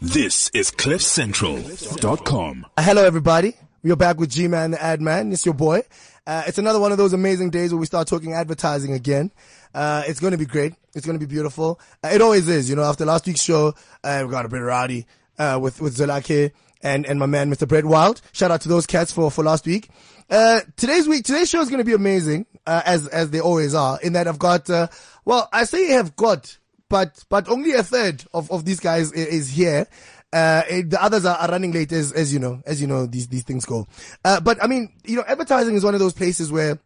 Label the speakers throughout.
Speaker 1: This is CliffCentral.com.
Speaker 2: Uh, Hello, everybody. We are back with G-Man, the ad man. It's your boy. Uh, it's another one of those amazing days where we start talking advertising again. Uh, it's going to be great. It's going to be beautiful. Uh, it always is. You know, after last week's show, uh, we got a bit rowdy, uh, with, with Zolake and, and my man, Mr. Brett Wild. Shout out to those cats for, for last week. Uh, today's week, today's show is going to be amazing, as, as they always are, in that I've got, well, I say I have got, but, but only a third of, of these guys is, here. Uh, the others are, are running late as, as you know, as you know, these, these things go. Uh, but I mean, you know, advertising is one of those places where,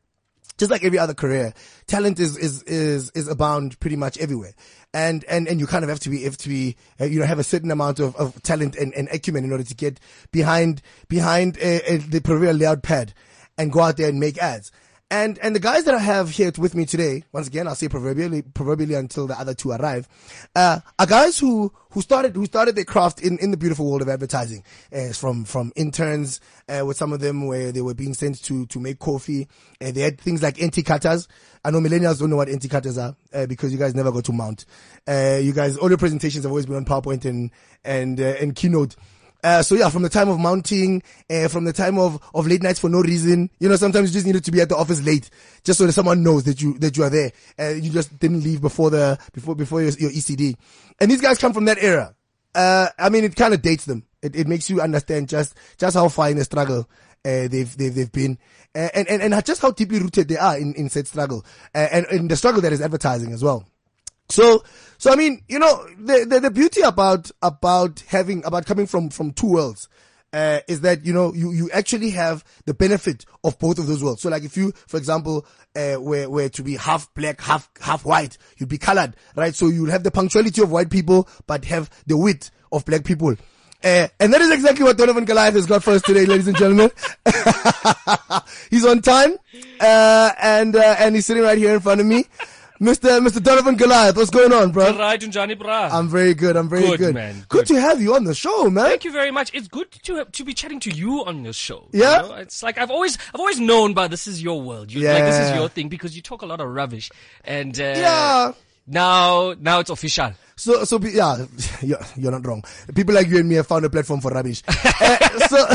Speaker 2: just like every other career, talent is, is, is, is abound pretty much everywhere. And, and, and you kind of have to be, have to be, uh, you know, have a certain amount of, of talent and, and acumen in order to get behind, behind uh, uh, the proverbial layout pad and go out there and make ads. And, and the guys that I have here with me today, once again, I'll say proverbially, proverbially until the other two arrive, uh, are guys who, who started, who started their craft in, in the beautiful world of advertising. Uh, from, from interns, uh, with some of them where they were being sent to, to make coffee. Uh, they had things like NT cutters. I know millennials don't know what NT cutters are, uh, because you guys never go to Mount. Uh, you guys, all your presentations have always been on PowerPoint and, and, uh, and Keynote. Uh, so yeah, from the time of mounting, uh, from the time of, of late nights for no reason, you know, sometimes you just needed to be at the office late, just so that someone knows that you, that you are there. Uh, you just didn't leave before the, before, before your, your ECD. And these guys come from that era. Uh, I mean, it kind of dates them. It, it makes you understand just, just how far in the struggle, uh, they've, they've, they've been. Uh, and, and, and just how deeply rooted they are in, in said struggle. Uh, and, in the struggle that is advertising as well. So, so I mean, you know, the, the, the beauty about, about having, about coming from, from two worlds, uh, is that, you know, you, you actually have the benefit of both of those worlds. So like if you, for example, uh, were, were to be half black, half, half white, you'd be colored, right? So you'll have the punctuality of white people, but have the wit of black people. Uh, and that is exactly what Donovan Goliath has got for us today, ladies and gentlemen. he's on time, uh, and, uh, and he's sitting right here in front of me. Mr. Mr. Donovan Goliath, what's going on, bro?
Speaker 3: Right, Johnny Bra.
Speaker 2: I'm very good. I'm very
Speaker 3: Good,
Speaker 2: good.
Speaker 3: man.
Speaker 2: Good.
Speaker 3: Good.
Speaker 2: to have you on the show, man.
Speaker 3: Thank you very much. It's good to have, to be chatting to you on your show.
Speaker 2: Yeah?
Speaker 3: You know? It's like I've always I've always known, but this is your world. You, Like this is your thing because you talk a lot of rubbish, and uh,
Speaker 2: Yeah.
Speaker 3: Now now it's official.
Speaker 2: So, so be- yeah, you're, you're not wrong. People like you and me have found a platform for rubbish. Uh, so,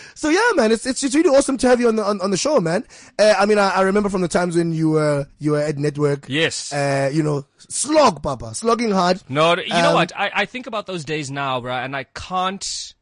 Speaker 2: so yeah, man, it's, it's it's really awesome to have you on the on, on the show, man. Uh, I mean, I, I remember from the times when you were you were at Network.
Speaker 3: Yes.
Speaker 2: Uh, you know, slog, Papa, slogging hard.
Speaker 3: No, you know
Speaker 2: Um,
Speaker 3: what? I, I think about those days now, bro, and I can't,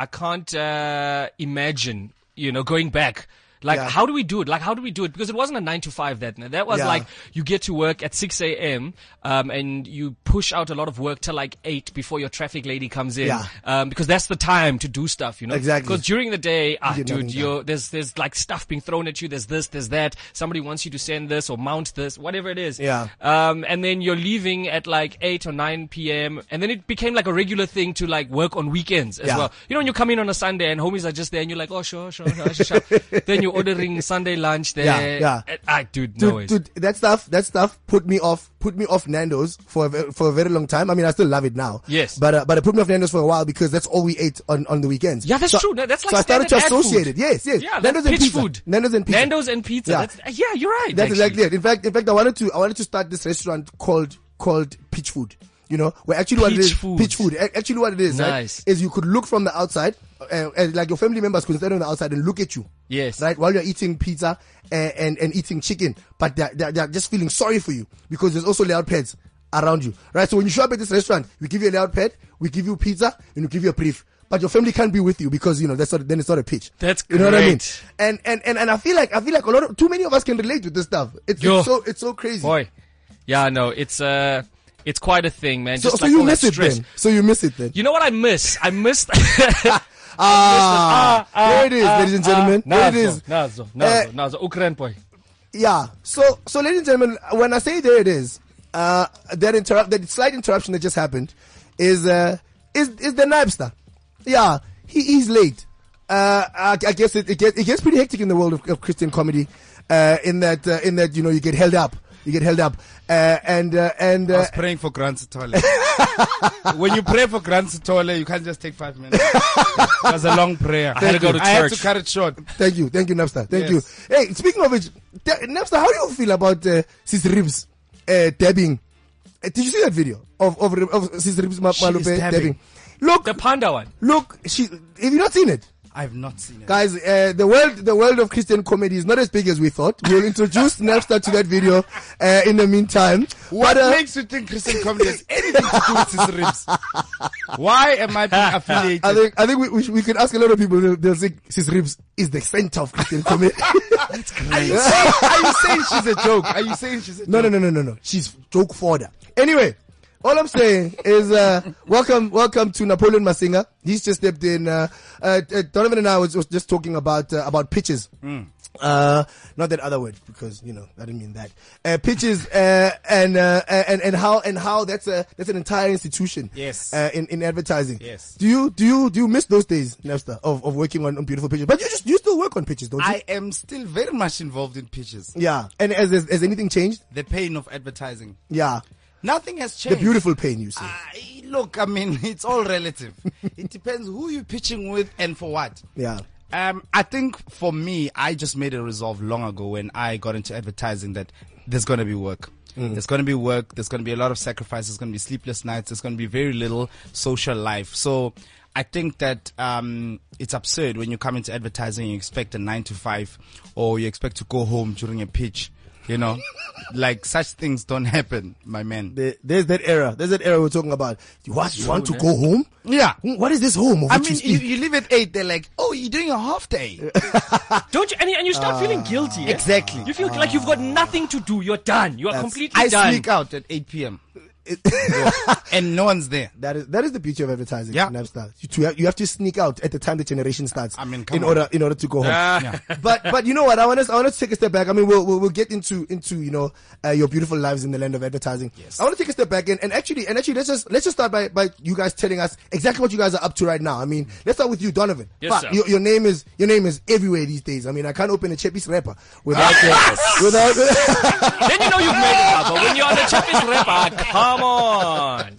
Speaker 3: I can't uh, imagine, you know, going back. Like,
Speaker 2: Yeah.
Speaker 3: how do we do it? Like, how do we do it? Because it wasn't a nine to five that. That was
Speaker 2: Yeah.
Speaker 3: like you get to work at six a.m. Um, and you push out a lot of work till like eight before your traffic lady comes in.
Speaker 2: Yeah.
Speaker 3: Um, because that's the time to do stuff, you know.
Speaker 2: Exactly.
Speaker 3: Because during the day, ah,
Speaker 2: nothing
Speaker 3: dude, you're there's there's like stuff being thrown at you. There's this, there's that. Somebody wants you to send this or mount this, whatever it is.
Speaker 2: Yeah.
Speaker 3: Um, and then you're leaving at like 8 or 9 p.m. And then it became like a regular thing to like work on weekends as
Speaker 2: Yeah.
Speaker 3: well. You know, when you come in on a Sunday and homies are just there and you're like, oh, sure, sure, sure, sure. then you're ordering Sunday lunch there.
Speaker 2: Yeah, yeah.
Speaker 3: And, ah, dude, no
Speaker 2: Dude,
Speaker 3: ways.
Speaker 2: dude, that stuff, that stuff put me off, put me off Nando's for a, for a very long time. I mean, I still love it now.
Speaker 3: Yes.
Speaker 2: But, uh, but it put me off Nando's for a while because that's all we ate on, on the weekends.
Speaker 3: Yeah, that's
Speaker 2: So-
Speaker 3: true. That- That's like
Speaker 2: so I started to associate it. Yes, yes.
Speaker 3: Yeah,
Speaker 2: Nando's and pizza.
Speaker 3: food.
Speaker 2: Nando's and pizza.
Speaker 3: Nando's and pizza.
Speaker 2: Yeah.
Speaker 3: That's, yeah, you're right.
Speaker 2: That's
Speaker 3: actually.
Speaker 2: exactly it. In fact, in fact, I wanted to, I wanted to start this restaurant called, called Pitch Food. You know, where actually what it
Speaker 3: Peach
Speaker 2: is,
Speaker 3: Food.
Speaker 2: pitch food. Actually what it is, right, is you could look from the outside, uh, and like your family members could stand on the outside and look at you.
Speaker 3: Yes.
Speaker 2: Right? While you're eating pizza and, and, and eating chicken, but they're, they're, they're just feeling sorry for you because there's also layout pads around you. Right? So when you show up at this restaurant, we give you a layout pad, we give you pizza, and we give you a brief. But your family can't be with you because, you know, that's not, then it's not a pitch.
Speaker 3: That's
Speaker 2: You know what I mean? And, and, and, and I feel like, I feel like a lot of, too many of us can relate with this stuff. It's, it's so, it's so crazy.
Speaker 3: Boy. Yeah, no, it's, uh, it's quite a thing, man.
Speaker 2: so,
Speaker 3: Just
Speaker 2: so
Speaker 3: like
Speaker 2: you miss it
Speaker 3: stress.
Speaker 2: then. So you miss it then.
Speaker 3: You know what I miss? I missed.
Speaker 2: Ah, there it is,
Speaker 3: ah,
Speaker 2: ladies and gentlemen.
Speaker 3: ah,
Speaker 2: there it is.
Speaker 3: Nazo,
Speaker 2: Eh,
Speaker 3: Nazo, Nazo, Ukraine boy.
Speaker 2: Yeah. So, so ladies and gentlemen, when I say there it is, uh, that interrupt, that slight interruption that just happened is, uh, is, is the Napster. Yeah. He, he's late. Uh, I, I guess it, it gets, it gets pretty hectic in the world of, of Christian comedy, uh, in that, uh, in that, you know, you get held up. You get held up. Uh, and, uh, and,
Speaker 4: I
Speaker 2: uh,
Speaker 4: was praying for Grant Sitole. when you pray for Grant Sitole, you can't just take five minutes. That's a long prayer.
Speaker 3: I had to go to
Speaker 4: I had to cut it short.
Speaker 2: thank you. Thank you, Napster. Thank
Speaker 4: Yes.
Speaker 2: you. Hey, speaking of which, Da- Napster, how do you feel about, uh, Sis Ribs, uh, dabbing, Uh, Did you see that video of of, of Sis Ribs Ma-
Speaker 4: She is
Speaker 2: Malupe
Speaker 4: dabbing.
Speaker 2: dabbing? Look,
Speaker 3: The panda one.
Speaker 2: look. She. Have you not seen it?
Speaker 4: I've not seen it.
Speaker 2: Guys, uh, the world, the world of Christian comedy is not as big as we thought. We'll introduce Napster to that video, uh, in the meantime.
Speaker 4: What
Speaker 2: But, uh,
Speaker 4: makes you think Christian comedy has anything to do with his ribs? Why am I being affiliated?
Speaker 2: I think, I think we, we, we could ask a lot of people, they'll, they'll say Sis Ribs is the center of Christian comedy.
Speaker 4: are, you saying, are you saying she's a joke? Are you saying she's a
Speaker 2: no,
Speaker 4: joke?
Speaker 2: no, no, no, no, no. She's joke fodder. Anyway, all I'm saying is, uh, welcome, welcome to Napoleon Masinga. He's just stepped in, uh, uh, Donovan and I was, was just talking about, uh, about pitches. Uh, not that other word because you know I didn't mean that. Uh, pitches uh, and uh, and and how and how that's a that's an entire institution.
Speaker 4: Yes.
Speaker 2: Uh, in in advertising.
Speaker 4: Yes.
Speaker 2: Do you do you do you miss those days, Napster, of, of working on, on beautiful pitches? But you just you still work on pitches, don't you?
Speaker 4: I am still very much involved in pitches.
Speaker 2: yeah. And has has anything changed?
Speaker 4: The pain of advertising.
Speaker 2: Yeah.
Speaker 4: Nothing has changed.
Speaker 2: The beautiful pain, you see.
Speaker 4: I- look, I mean, it's all relative. it depends who you're pitching with and for what.
Speaker 2: yeah.
Speaker 4: Um, I think for me, I just made a resolve long ago when I got into advertising that there's going to be work. There's going to be work. There's going to be a lot of sacrifice. There's going to be sleepless nights. There's going to be very little social life. So I think that um, it's absurd when you come into advertising, you expect a nine to five, or you expect to go home during a pitch. You know, like such things don't happen, my man.
Speaker 2: There, there's that era. There's that era we're talking about. You what? You want to go home?
Speaker 4: Yeah.
Speaker 2: What is this home?
Speaker 4: I mean,
Speaker 2: you
Speaker 4: you, you leave at eight. They're like, "Oh, you're doing a half day."
Speaker 3: Don't you? And, you- and you start feeling guilty. eh?
Speaker 4: Exactly.
Speaker 3: You feel like you've got nothing to do. You're done. You are completely
Speaker 4: I
Speaker 3: done.
Speaker 4: sneak out at 8 p.m. and no one's there.
Speaker 2: That is that is the beauty of advertising.
Speaker 4: Yeah.
Speaker 2: Napster. You, to, you have to sneak out at the time the generation starts.
Speaker 4: I mean, come
Speaker 2: in
Speaker 4: on.
Speaker 2: order in order to go home.
Speaker 3: Ah.
Speaker 2: but but you know what? I want to I want to take a step back. I mean, we'll we'll, we'll get into into you know uh, your beautiful lives in the land of advertising.
Speaker 4: Yes.
Speaker 2: I want to take a step back and, and actually and actually let's just let's just start by by you guys telling us exactly what you guys are up to right now. I mean, let's start with you, Donovan.
Speaker 3: Yes,
Speaker 2: Fuck,
Speaker 3: sir.
Speaker 2: Your, your name is your name is everywhere these days. I mean, I can't open a Chappies wrapper without uh, without.
Speaker 3: then you know you've made it up. But when you're on the Champions wrapper, come on.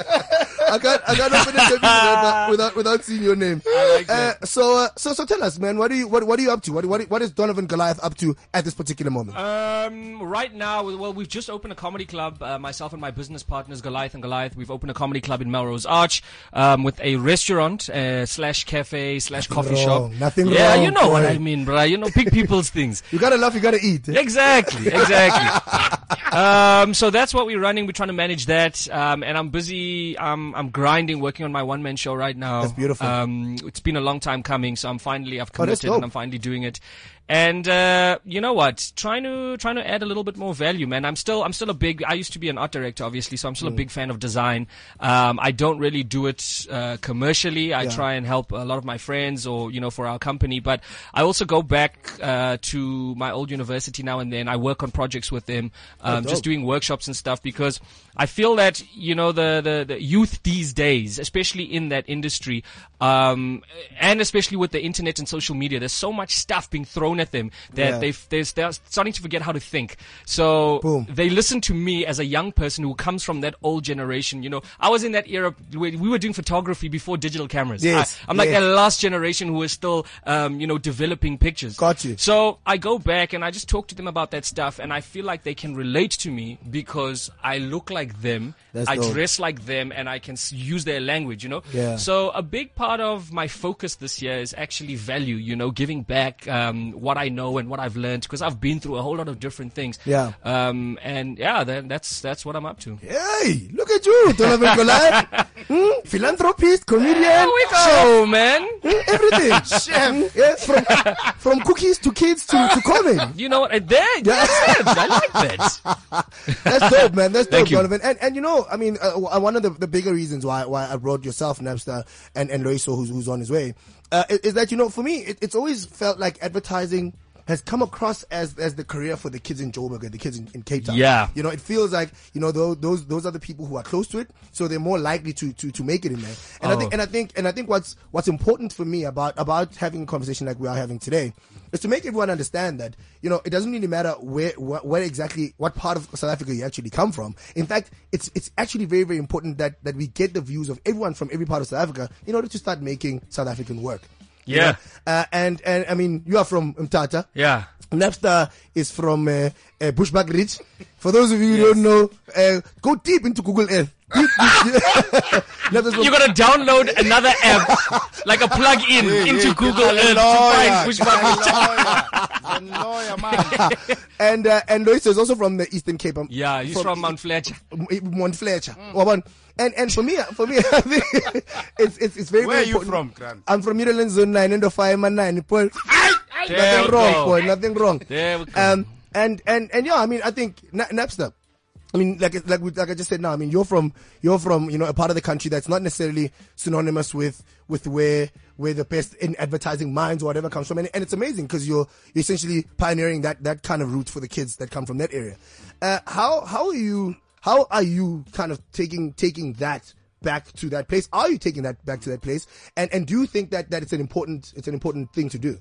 Speaker 2: I can't I can't open Chappies wrapper without without seeing your name.
Speaker 3: Like
Speaker 2: Uh, so, uh, so, so tell us, man, what are you, what, what are you up to? What, what, what is Donovan Goliath up to at this particular moment?
Speaker 3: Um, right now, well, we've just opened a comedy club. Uh, myself and my business partners, Goliath and Goliath, we've opened a comedy club in Melrose Arch um, with a restaurant uh, slash cafe slash coffee
Speaker 2: wrong.
Speaker 3: shop.
Speaker 2: Nothing
Speaker 3: yeah,
Speaker 2: wrong,
Speaker 3: you know what. I mean, bruh. You know, big people's things.
Speaker 2: you gotta laugh, you gotta eat.
Speaker 3: Exactly, exactly. um, so that's what we're running. We're trying to manage that, um, and I'm busy. Um, I'm grinding, working on my one man show right now.
Speaker 2: That's beautiful.
Speaker 3: Um, it's been a long time coming, so I'm finally I've
Speaker 2: Oh,
Speaker 3: committed
Speaker 2: dope.
Speaker 3: and I'm finally doing it. And uh, you know what? Trying to trying to add a little bit more value, man. I'm still I'm still a big. I used to be an art director, obviously, so I'm
Speaker 2: Mm.
Speaker 3: still a big fan of design. Um, I don't really do it uh, commercially. I
Speaker 2: Yeah.
Speaker 3: try and help a lot of my friends, or you know, for our company. But I also go back uh, to my old university now and then. I work on projects with them, um,
Speaker 2: Oh,
Speaker 3: just doing workshops and stuff because I feel that you know the the, the youth these days, especially in that industry, um, and especially with the internet and social media, there's so much stuff being thrown at them that
Speaker 2: Yeah.
Speaker 3: they've they're, starting to forget how to think. So
Speaker 2: Boom.
Speaker 3: they listen to me as a young person who comes from that old generation. You know, I was in that era where we were doing photography before digital cameras.
Speaker 2: Yes,
Speaker 3: I, am like
Speaker 2: yeah.
Speaker 3: that last generation who is still, um, you know, developing pictures.
Speaker 2: Got you.
Speaker 3: So I go back and I just talk to them about that stuff, and I feel like they can relate to me because I look like them,
Speaker 2: That's
Speaker 3: I
Speaker 2: dope.
Speaker 3: dress like them, and I can use their language. You know.
Speaker 2: Yeah.
Speaker 3: So a big part of my focus this year is actually value. You know, giving back um, what I know and what I've learned because I've been through a whole lot of different things.
Speaker 2: Yeah.
Speaker 3: Um, and yeah, then that's that's what I'm up to.
Speaker 2: Hey, look at you, Donovan. Hmm? Philanthropist, comedian,
Speaker 3: There we go, man.
Speaker 2: hmm? everything. Chef. Yeah, from, from cookies to kids to, to comedy.
Speaker 3: You know what? There, that's it. I like that.
Speaker 2: That's dope, man. That's dope, Donovan. And and you know, I mean, uh, uh, one of the, the bigger reasons why why I brought yourself, Napster, and and Loyiso, who's who's on his way, uh, is, is that you know, for me, it, it's always felt like advertising has come across as as the career for the kids in Joburg, and the kids in, in Cape Town.
Speaker 3: Yeah.
Speaker 2: you know, it feels like you know those those those are the people who are close to it, so they're more likely to to to make it in there. And I
Speaker 3: Oh.
Speaker 2: think and I think and I think what's what's important for me about about having a conversation like we are having today is to make everyone understand that you know it doesn't really matter where where, where exactly what part of South Africa you actually come from. In fact, it's it's actually very very important that that we get the views of everyone from every part of South Africa in order to start making South African work.
Speaker 3: Yeah.
Speaker 2: Uh, and and I mean you are from Mtata.
Speaker 3: Yeah.
Speaker 2: Napster is from uh, uh, Bushbuckridge. For those of you who don't know, uh, go deep into Google Earth. Deep, deep, Napster's from-
Speaker 3: You gotta download another app, like a plug-in into Google Earth to find
Speaker 4: lawyer, man.
Speaker 2: and uh, and Lois is also from the Eastern Cape. um,
Speaker 3: Yeah, he's from Mount Fletcher.
Speaker 2: Mount Fletcher. Wabon. And and for me, for me, I think it's it's it's very
Speaker 4: Where
Speaker 2: very
Speaker 4: are you
Speaker 2: important.
Speaker 4: from, Grant?
Speaker 2: I'm from Middleland Zone Nine, and fireman nine. Paul. Nothing
Speaker 3: we
Speaker 2: wrong,
Speaker 3: go.
Speaker 2: boy. Nothing wrong.
Speaker 3: There we go.
Speaker 2: Um, and and and yeah, I mean, I think Na- Napster. I mean, like like like I just said now. I mean, you're from you're from you know a part of the country that's not necessarily synonymous with with where where the best in advertising minds or whatever comes from, and, and it's amazing because you're you're essentially pioneering that that kind of route for the kids that come from that area. Uh, how how are you how are you kind of taking taking that back to that place? Are you taking that back to that place? And and do you think that that it's an important it's an important thing to do?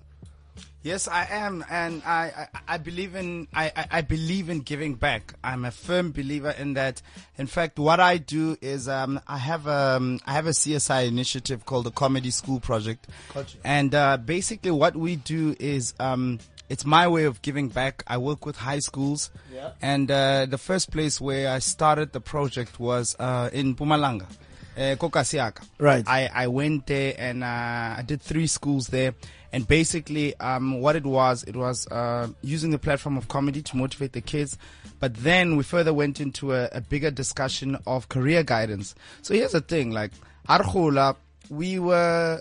Speaker 4: Yes, I am, and I, I, I believe in I, I, I believe in giving back. I'm a firm believer in that. In fact, what I do is um, I have um I have a CSI initiative called the Comedy School Project,
Speaker 2: Gotcha.
Speaker 4: and uh, basically what we do is um it's my way of giving back. I work with high schools,
Speaker 2: Yeah.
Speaker 4: and uh, the first place where I started the project was uh, in Mpumalanga. Uh, Kokasiaka.
Speaker 2: Right.
Speaker 4: I, I went there and uh, I did three schools there. And basically, um, what it was, it was uh, using the platform of comedy to motivate the kids. But then we further went into a, a bigger discussion of career guidance. So here's the thing, like Arhula, we were,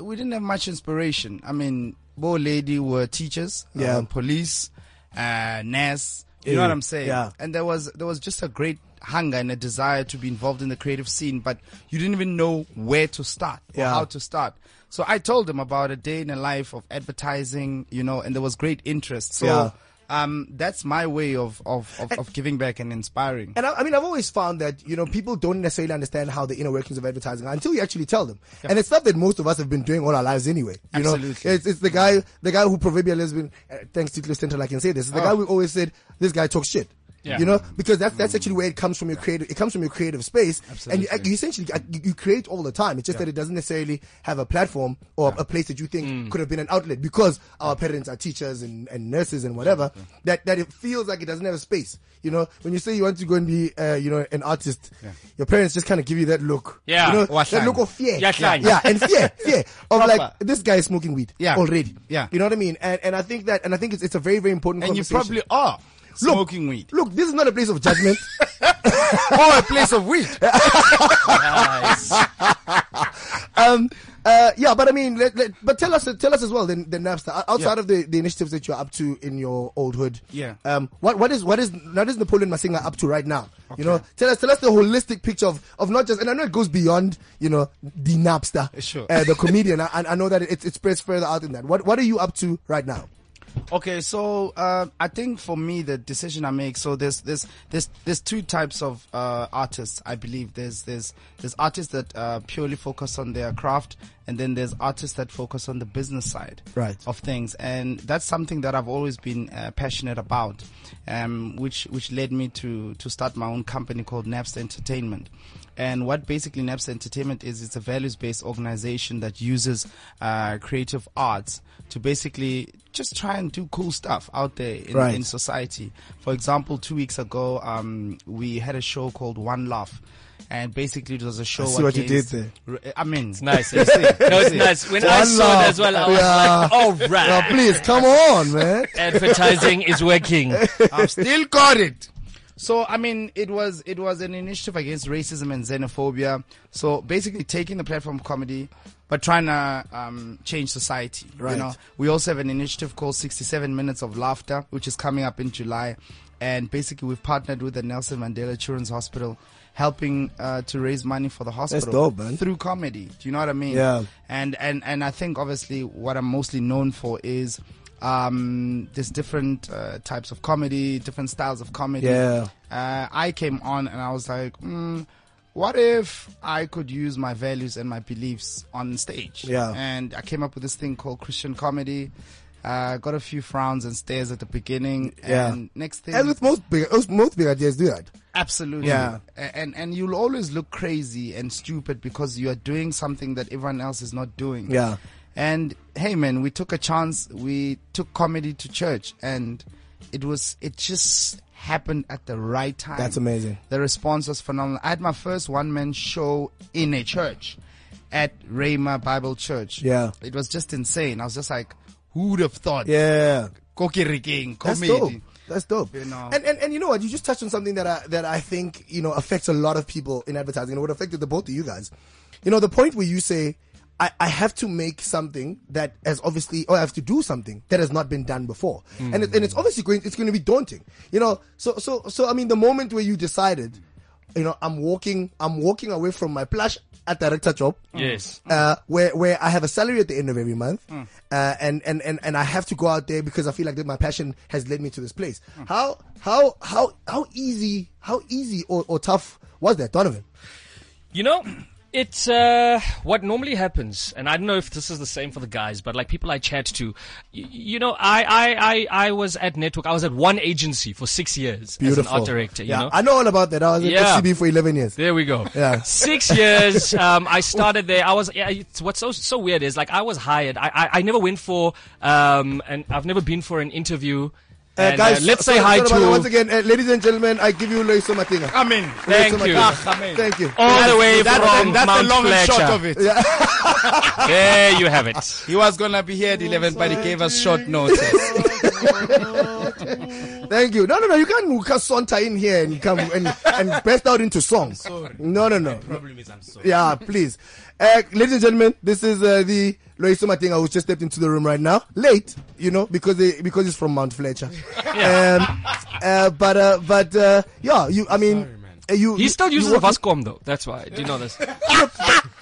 Speaker 4: we didn't have much inspiration. I mean, Bo Lady were teachers,
Speaker 2: Yeah.
Speaker 4: uh, police, uh, nurse. You know what I'm saying?
Speaker 2: Yeah.
Speaker 4: and there was there was just a great hunger and a desire to be involved in the creative scene, but you didn't even know where to start or
Speaker 2: Yeah.
Speaker 4: how to start. So I told them about a day in the life of advertising, you know, and there was great interest. So
Speaker 2: Yeah.
Speaker 4: Um, that's my way of, of, of, of giving back and inspiring.
Speaker 2: And I, I mean, I've always found that you know people don't necessarily understand how the inner workings of advertising are until you actually tell them. And it's stuff that most of us have been doing all our lives anyway. You know, it's, it's the guy, the guy who proverbially has been. Uh, thanks to Cliff Central, I can say this. It's the
Speaker 4: Oh.
Speaker 2: guy who always said this guy talks shit.
Speaker 3: Yeah.
Speaker 2: You know, because that's that's actually where it comes from your creative. It comes from your creative space, and you, you essentially you, you create all the time. It's just that it doesn't necessarily have a platform or a place that you think
Speaker 3: Mm.
Speaker 2: could have been an outlet because our parents are teachers and, and nurses and whatever. That that it feels like it doesn't have a space. You know, when you say you want to go and be, uh, you know, an artist, your parents just kind of give you that look.
Speaker 3: Yeah.
Speaker 2: you know, that look of fear.
Speaker 3: Yeah,
Speaker 2: yeah, yeah, and fear, fear of
Speaker 4: Proper.
Speaker 2: like this guy is smoking weed.
Speaker 4: Yeah.
Speaker 2: already.
Speaker 4: Yeah.
Speaker 2: you know what I mean. And and I think that, and I think it's it's a very very important.
Speaker 4: And you probably are
Speaker 2: Look,
Speaker 4: smoking weed.
Speaker 2: Look, this is not a place of judgment.
Speaker 4: or a place of weed.
Speaker 3: Nice.
Speaker 2: um, uh, yeah, but I mean, let, let, but tell us, tell us as well, then, then Napster, outside
Speaker 4: Yeah.
Speaker 2: of the, the initiatives that you're up to in your old hood.
Speaker 4: Yeah.
Speaker 2: Um, what, what is, what is, what is Napoleon Masinga up to right now? You know, tell us, tell us the holistic picture of, of not just, and I know it goes beyond, you know, the Napster,
Speaker 4: Sure.
Speaker 2: uh, the comedian. I, I know that it, it spreads further out than that. What, what are you up to right now?
Speaker 4: Okay, so uh, I think for me the decision I make. So there's there's there's there's two types of uh, artists. I believe there's there's there's artists that uh, purely focus on their craft, and then there's artists that focus on the business side
Speaker 2: Right.
Speaker 4: of things. And that's something that I've always been uh, passionate about, um, which which led me to to start my own company called Napster Entertainment. And what basically Napster Entertainment is, it's a values-based organization that uses uh, creative arts to basically just try and do cool stuff out there in,
Speaker 2: Right.
Speaker 4: in society. For example, two weeks ago, um, we had a show called One Love. And basically it was a show
Speaker 2: I see what you
Speaker 4: against-
Speaker 2: did
Speaker 4: I mean,
Speaker 3: It's nice.
Speaker 4: you see,
Speaker 3: No, it's nice. When I
Speaker 2: One
Speaker 3: saw
Speaker 2: love.
Speaker 3: it as well, I was
Speaker 2: Yeah.
Speaker 3: like, all
Speaker 2: Oh,
Speaker 3: right.
Speaker 2: please, come on, man.
Speaker 3: Advertising is working.
Speaker 4: I've still got it. So I mean, it was it was an initiative against racism and xenophobia. So basically, taking the platform of comedy, but trying to um, change society.
Speaker 2: Right.
Speaker 4: You know, we also have an initiative called 67 Minutes of Laughter, which is coming up in July, and basically we've partnered with the Nelson Mandela Children's Hospital. Helping uh, to raise money for the hospital
Speaker 2: dope,
Speaker 4: through comedy. Do you know what I mean?
Speaker 2: Yeah.
Speaker 4: And and and I think obviously what I'm mostly known for is um, there's different uh, types of comedy, different styles of comedy.
Speaker 2: Yeah.
Speaker 4: Uh, I came on and I was like, mm, what if I could use my values and my beliefs on stage?
Speaker 2: Yeah.
Speaker 4: And I came up with this thing called Christian comedy. Uh, got a few frowns and stares at the beginning.
Speaker 2: Yeah.
Speaker 4: And next thing,
Speaker 2: And with most big, most- most big ideas do that.
Speaker 4: Absolutely.
Speaker 2: Yeah.
Speaker 4: And and you'll always look crazy and stupid because you are doing something that everyone else is not doing.
Speaker 2: Yeah.
Speaker 4: And hey, man, we took a chance. We took comedy to church, and it was it just happened at the right time.
Speaker 2: That's amazing.
Speaker 4: The response was phenomenal. I had my first one man show in a church at Rhema Bible Church.
Speaker 2: Yeah.
Speaker 4: It was just insane. I was just like, who would have thought?
Speaker 2: Yeah.
Speaker 4: Kokiriking,
Speaker 2: That's
Speaker 4: comedy.
Speaker 2: dope. That's dope.
Speaker 4: You know.
Speaker 2: And, and and you know what? You just touched on something that I that I think you know affects a lot of people in advertising. and It would affected the both of you guys. You know, the point where you say, I, I have to make something that has obviously, or I have to do something that has not been done before, and it, and it's obviously going, it's going to be daunting. You know, so so so I mean, the moment where you decided, you know, I'm walking, I'm walking away from my plush at director job
Speaker 3: Yes.
Speaker 2: uh, where where I have a salary at the end of every month, uh, and, and and and I have to go out there because I feel like that my passion has led me to this place. How how how how easy how easy or, or tough was that, Donovan?
Speaker 3: You know, it's uh, what normally happens, and I don't know if this is the same for the guys, but like people I chat to, y- you know, I, I, I, I was at Network. I was at one agency for six years as an art director. You
Speaker 2: yeah,
Speaker 3: know,
Speaker 2: I know all about that. I was at
Speaker 3: Yeah.
Speaker 2: FCB for eleven years.
Speaker 3: There we go.
Speaker 2: Yeah.
Speaker 3: Six years. Um, I started there. I was. Yeah, it's, what's so so weird is like I was hired. I I, I never went for um, and I've never been for an interview.
Speaker 2: Uh,
Speaker 3: And,
Speaker 2: guys,
Speaker 3: uh, let's
Speaker 2: sorry-
Speaker 3: say hi
Speaker 2: sorry
Speaker 3: to
Speaker 2: once again, uh, ladies and gentlemen. I give you Loyiso Madinga.
Speaker 4: Amen.
Speaker 3: Thank
Speaker 2: Loyiso
Speaker 3: you.
Speaker 2: Madinga. Thank you.
Speaker 3: all the way
Speaker 4: That's,
Speaker 3: from
Speaker 4: the, that's
Speaker 3: Mount
Speaker 4: the long and
Speaker 3: Fletcher.
Speaker 4: short of it.
Speaker 3: There you have it.
Speaker 4: He was gonna be here at 11, but he gave us short notice.
Speaker 2: Thank you. No, no, no. You can't, saunter in here and come and, and burst out into song. No, no, no.
Speaker 5: problem is I'm sorry.
Speaker 2: Yeah, please. Uh, ladies and gentlemen, this is uh, the Loyiso Madinga who just stepped into the room right now. Late, you know, because they, because he's from Mount Fletcher. Um, uh, but uh, but uh, yeah, you. I mean, uh, you.
Speaker 3: He still
Speaker 2: you
Speaker 3: uses a
Speaker 2: work-
Speaker 3: Vascom though. That's why. Do you know this?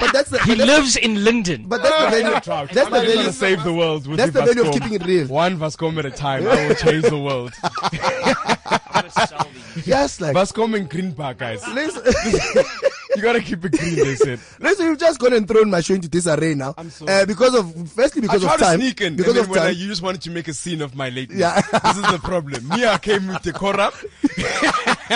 Speaker 2: But that's the.
Speaker 3: He
Speaker 2: but that's,
Speaker 3: lives in Linden.
Speaker 2: but that's the value. That's
Speaker 5: I'm
Speaker 2: the
Speaker 5: not gonna
Speaker 2: value.
Speaker 5: save the world with
Speaker 2: That's
Speaker 5: the
Speaker 2: the value of keeping it real.
Speaker 5: One Vascom at a time. I will change the world.
Speaker 2: Yes, like.
Speaker 5: Vascom and Green Park, guys. You gotta keep it green, they said.
Speaker 2: listen, you've just gone and thrown my show into disarray now.
Speaker 5: I'm sorry.
Speaker 2: Uh, because of, firstly,
Speaker 5: I
Speaker 2: because
Speaker 5: tried
Speaker 2: of
Speaker 5: to
Speaker 2: time.
Speaker 5: sneak in,
Speaker 2: Because
Speaker 5: and then
Speaker 2: of
Speaker 5: when I,
Speaker 2: time.
Speaker 5: you just wanted to make a scene of my lateness.
Speaker 2: Yeah.
Speaker 5: this is the problem. Me, I came with the corrupt.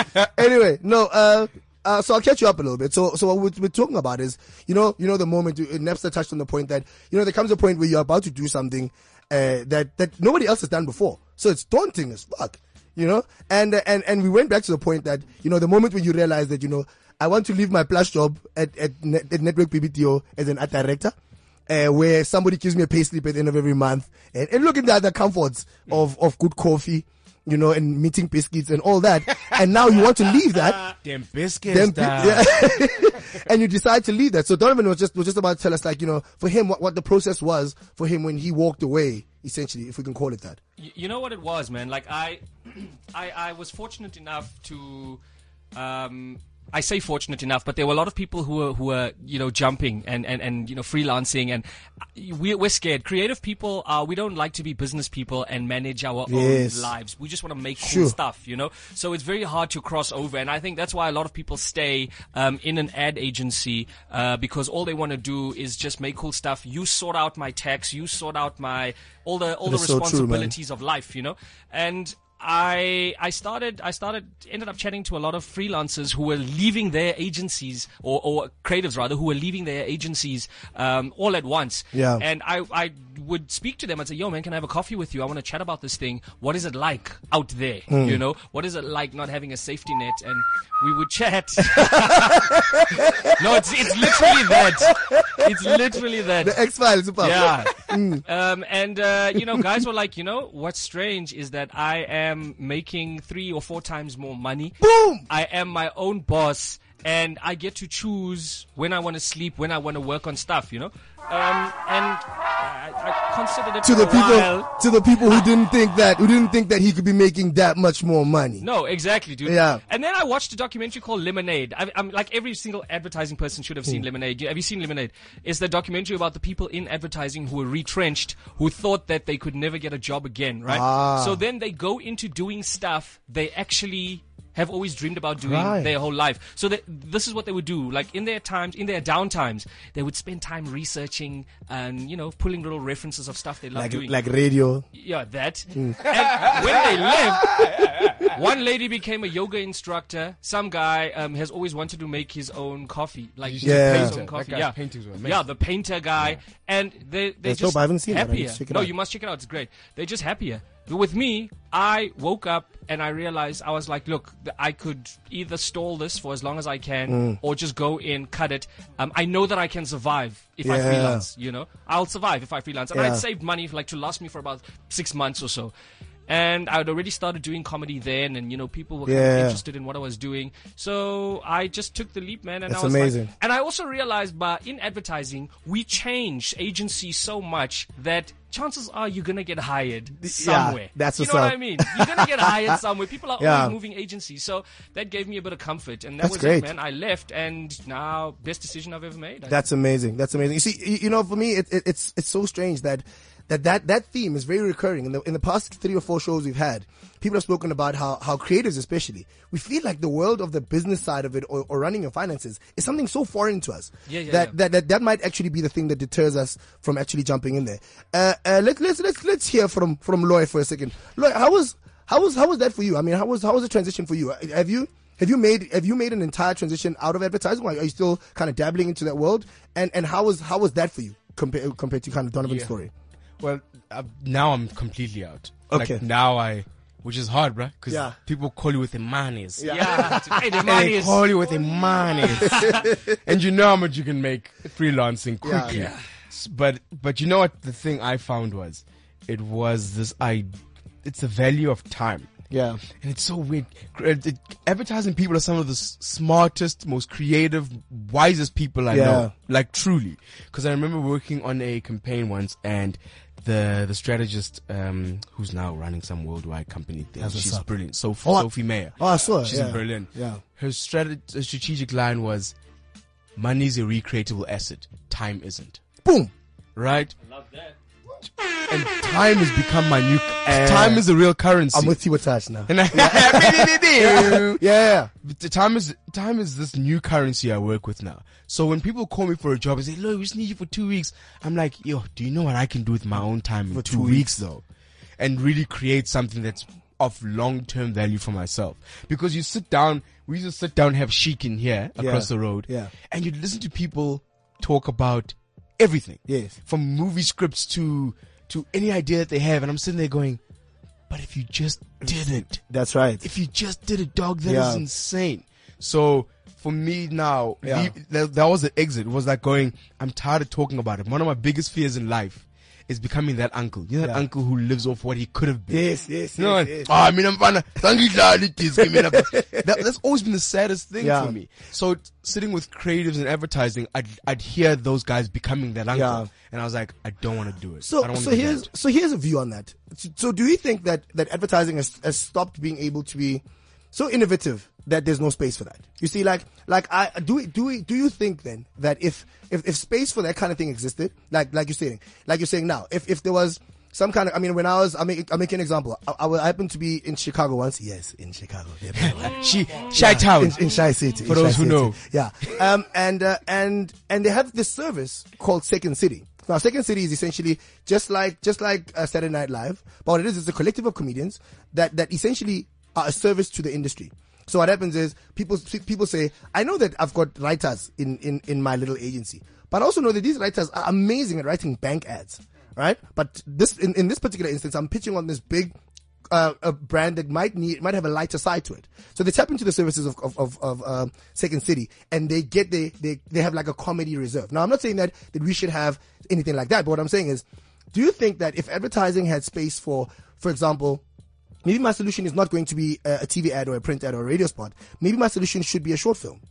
Speaker 2: anyway, no. Uh, uh, so I'll catch you up a little bit. So, so what we're, talking about is, you know, you know, the moment you, Napster touched on the point that, you know, there comes a point where you're about to do something uh, that that nobody else has done before. So it's daunting as fuck, you know. And uh, and and we went back to the point that, you know, the moment when you realize that, you know, I want to leave my plush job at at, at Network BBDO as an art director. Uh, where somebody gives me a pay slip at the end of every month and, and look at the other comforts of, of good coffee, you know, and meeting biscuits and all that. and now you want to leave that
Speaker 5: Damn biscuits.
Speaker 2: then,
Speaker 5: dog.
Speaker 2: yeah. and you decide to leave that. So Donovan was just was just about to tell us, like you know, for him, what, what the process was for him when he walked away, essentially, if we can call it that.
Speaker 3: Y- you know what it was, man. Like I, I, I was fortunate enough to. Um, I say fortunate enough, but there were a lot of people who were who were you know jumping and and, and you know freelancing, and we, we're scared. Creative people are we don't like to be business people and manage our
Speaker 2: Yes.
Speaker 3: own lives. We just want to make cool stuff, you know. So it's very hard to cross over, and I think that's why a lot of people stay um, in an ad agency uh, because all they want to do is just make cool stuff. You sort out my tax, you sort out my all the all the
Speaker 2: is so true,
Speaker 3: responsibilities of life, you know. And I I started I started ended up chatting to a lot of freelancers who were leaving their agencies or, or creatives rather who were leaving their agencies um, all at once.
Speaker 2: Yeah.
Speaker 3: And I I would speak to them and say, "Yo, man, can I have a coffee with you? I want to chat about this thing. What is it like out there?
Speaker 2: Hmm.
Speaker 3: You know, what is it like not having a safety net?" And we would chat. no, it's it's literally that. It's literally that.
Speaker 2: The X Files,
Speaker 3: Yeah. Um, and, uh, you know, guys were like, you know, what's strange is that I am making three or four times more money.
Speaker 2: Boom!
Speaker 3: I am my own boss and I get to choose when I want to sleep, when I want to work on stuff, you know? Um, and I, I considered it
Speaker 2: To the people,
Speaker 3: while.
Speaker 2: to the people who didn't think that, who didn't think that he could be making that much more money.
Speaker 3: No, exactly, dude.
Speaker 2: Yeah.
Speaker 3: And then I watched a documentary called Lemonade. I, I'm like every single advertising person should have seen
Speaker 2: Hmm.
Speaker 3: Lemonade. Have you seen Lemonade? It's the documentary about the people in advertising who were retrenched, who thought that they could never get a job again, right?
Speaker 2: Ah.
Speaker 3: So then they go into doing stuff they actually have always dreamed about doing
Speaker 2: Right.
Speaker 3: their whole life. So that, this is what they would do. Like in their times, in their down times, they would spend time researching and you know pulling little references of stuff they love
Speaker 2: Like
Speaker 3: doing.
Speaker 2: like radio.
Speaker 3: Yeah, that. And when they left, one lady became a yoga instructor. Some guy um, has always wanted to make his own coffee, like
Speaker 5: You
Speaker 3: his
Speaker 2: Yeah.
Speaker 3: own coffee.
Speaker 5: That guy's
Speaker 3: yeah,
Speaker 5: paintings were amazing.
Speaker 3: yeah, the painter guy, and they they just
Speaker 2: hope I haven't seen that. I
Speaker 3: happier.
Speaker 2: it
Speaker 3: no,
Speaker 2: out.
Speaker 3: you must check it out. It's great. They're just happier. With me, I woke up and I realized I was like, look, I could either stall this for as long as I can,
Speaker 2: Mm.
Speaker 3: or just go in, cut it. Um, I know that I can survive if I freelance. You know, I'll survive if I freelance, and
Speaker 2: Yeah.
Speaker 3: I'd saved money like to last me for about six months or so. And I'd already started doing comedy then, and you know, people were kind
Speaker 2: Yeah.
Speaker 3: of interested in what I was doing. So I just took the leap, man. And
Speaker 2: That's
Speaker 3: I was
Speaker 2: amazing.
Speaker 3: Like, and I also realized, but in advertising, we change agencies so much that chances are you're gonna get hired somewhere.
Speaker 2: Yeah, that's
Speaker 3: you know what. I mean. You're gonna get hired somewhere. People are
Speaker 2: Yeah.
Speaker 3: always moving agencies, so that gave me a bit of comfort, and that
Speaker 2: That's
Speaker 3: was
Speaker 2: great.
Speaker 3: it, man. I left, and now best decision I've ever made. I
Speaker 2: That's amazing. That's amazing. You see, you, you know, for me, it, it, it's it's so strange that that that that theme is very recurring in the in the past three or four shows we've had. People have spoken about how how creatives, especially, we feel like the world of the business side of it or, or running your finances is something so foreign to us
Speaker 3: Yeah, yeah,
Speaker 2: that,
Speaker 3: yeah.
Speaker 2: that that that might actually be the thing that deters us from actually jumping in there. Uh, uh, let, let's let's let's hear from from Loy for a second. Loy, how was how was how was that for you? I mean, how was how was the transition for you? Uh, Have you have you made have you made an entire transition out of advertising? Or are you still kind of dabbling into that world? And and how was how was that for you compared compared to kind of Donovan's
Speaker 5: Yeah.
Speaker 2: story?
Speaker 5: Well, uh, now I'm completely out.
Speaker 2: Okay.
Speaker 5: Like now I, which is hard, bruh, because
Speaker 2: Yeah.
Speaker 5: people call you with the monies.
Speaker 3: yeah, hey, the
Speaker 5: And
Speaker 3: money
Speaker 5: they
Speaker 3: is
Speaker 5: call you with the monies. and you know how much you can make freelancing
Speaker 2: Yeah.
Speaker 5: quickly. S- But but you know what the thing I found was, it was this I, it's the value of time.
Speaker 2: Yeah.
Speaker 5: And it's so weird. Cr- it- Advertising people are some of the s- smartest, most creative, wisest people I
Speaker 2: Yeah.
Speaker 5: know. Like truly. Cause I remember working on a campaign once and the, the strategist, um, who's now running some worldwide company thing.
Speaker 2: That's
Speaker 5: She's brilliant. So
Speaker 2: Oh,
Speaker 5: Sophie Mayer.
Speaker 2: Oh, I saw. it,
Speaker 5: She's
Speaker 2: yeah.
Speaker 5: brilliant.
Speaker 2: Yeah.
Speaker 5: Her strat- strategic line was, money is a recreatable asset. Time isn't.
Speaker 2: Boom.
Speaker 5: Right?
Speaker 3: Love that.
Speaker 5: And time has become my new, time is the real currency.
Speaker 2: I'm with you with touch now.
Speaker 5: And I-
Speaker 2: Yeah.
Speaker 5: But the time is time is this new currency I work with now. So when people call me for a job and say, "Look, we just need you for two weeks," I'm like, "Yo, do you know what I can do with my own time in two,
Speaker 2: two
Speaker 5: weeks, though, and really create something that's of long term value for myself?" Because you sit down, we used to sit down, have chic in here across
Speaker 2: Yeah.
Speaker 5: the road,
Speaker 2: Yeah.
Speaker 5: and you listen to people talk about everything,
Speaker 2: Yes.
Speaker 5: from movie scripts to to any idea that they have, and I'm sitting there going, "But if you just didn't."
Speaker 2: That's right.
Speaker 5: if you just did it, dog, that is
Speaker 2: Yeah.
Speaker 5: insane. So for me now,
Speaker 2: Yeah.
Speaker 5: leave- that, that was the exit. It was like going, I'm tired of talking about it. One of my biggest fears in life is becoming that uncle. You know that
Speaker 2: Yeah.
Speaker 5: uncle who lives off what he could have been.
Speaker 2: Yes, yes,
Speaker 5: You know,
Speaker 2: yes,
Speaker 5: and,
Speaker 2: yes.
Speaker 5: "Oh, I mean, I'm fine. Thank you, darling, this, give me that." That- That's always been the saddest thing
Speaker 2: Yeah.
Speaker 5: for me. So sitting with creatives and advertising, I'd, I'd hear those guys becoming that uncle.
Speaker 2: Yeah.
Speaker 5: And I was like, I don't want to do it. I
Speaker 2: So,
Speaker 5: don't
Speaker 2: so
Speaker 5: do
Speaker 2: here's so here's a view on that. So, so do you think that that advertising has, has stopped being able to be so innovative that there's no space for that? You see, like like I do we, do we, do you think then that if, if if space for that kind of thing existed, like like you're saying, like you're saying now, if if there was some kind of, I mean, when I was, I make, I make an example. I, I, happened to be in Chicago once. Yes, in Chicago. Yeah.
Speaker 5: She, Shy Town.
Speaker 2: in, in Shy City.
Speaker 5: For those who
Speaker 2: City.
Speaker 5: know.
Speaker 2: Yeah. Um, and, uh, and, and they have this service called Second City. Now, Second City is essentially just like, just like uh, Saturday Night Live, but what it is, it's a collective of comedians that, that essentially a service to the industry. So what happens is people, people say, I know that I've got writers in, in, in my little agency, but I also know that these writers are amazing at writing bank ads, right? But this, in, in this particular instance, I'm pitching on this big uh, a brand that might need might have a lighter side to it. So they tap into the services of of of, of um, Second City, and they get they they they have like a comedy reserve. Now I'm not saying that that we should have anything like that, but what I'm saying is, do you think that if advertising had space for, for example, maybe my solution is not going to be a, a TV ad or a print ad or a radio spot. Maybe my solution should be a short film.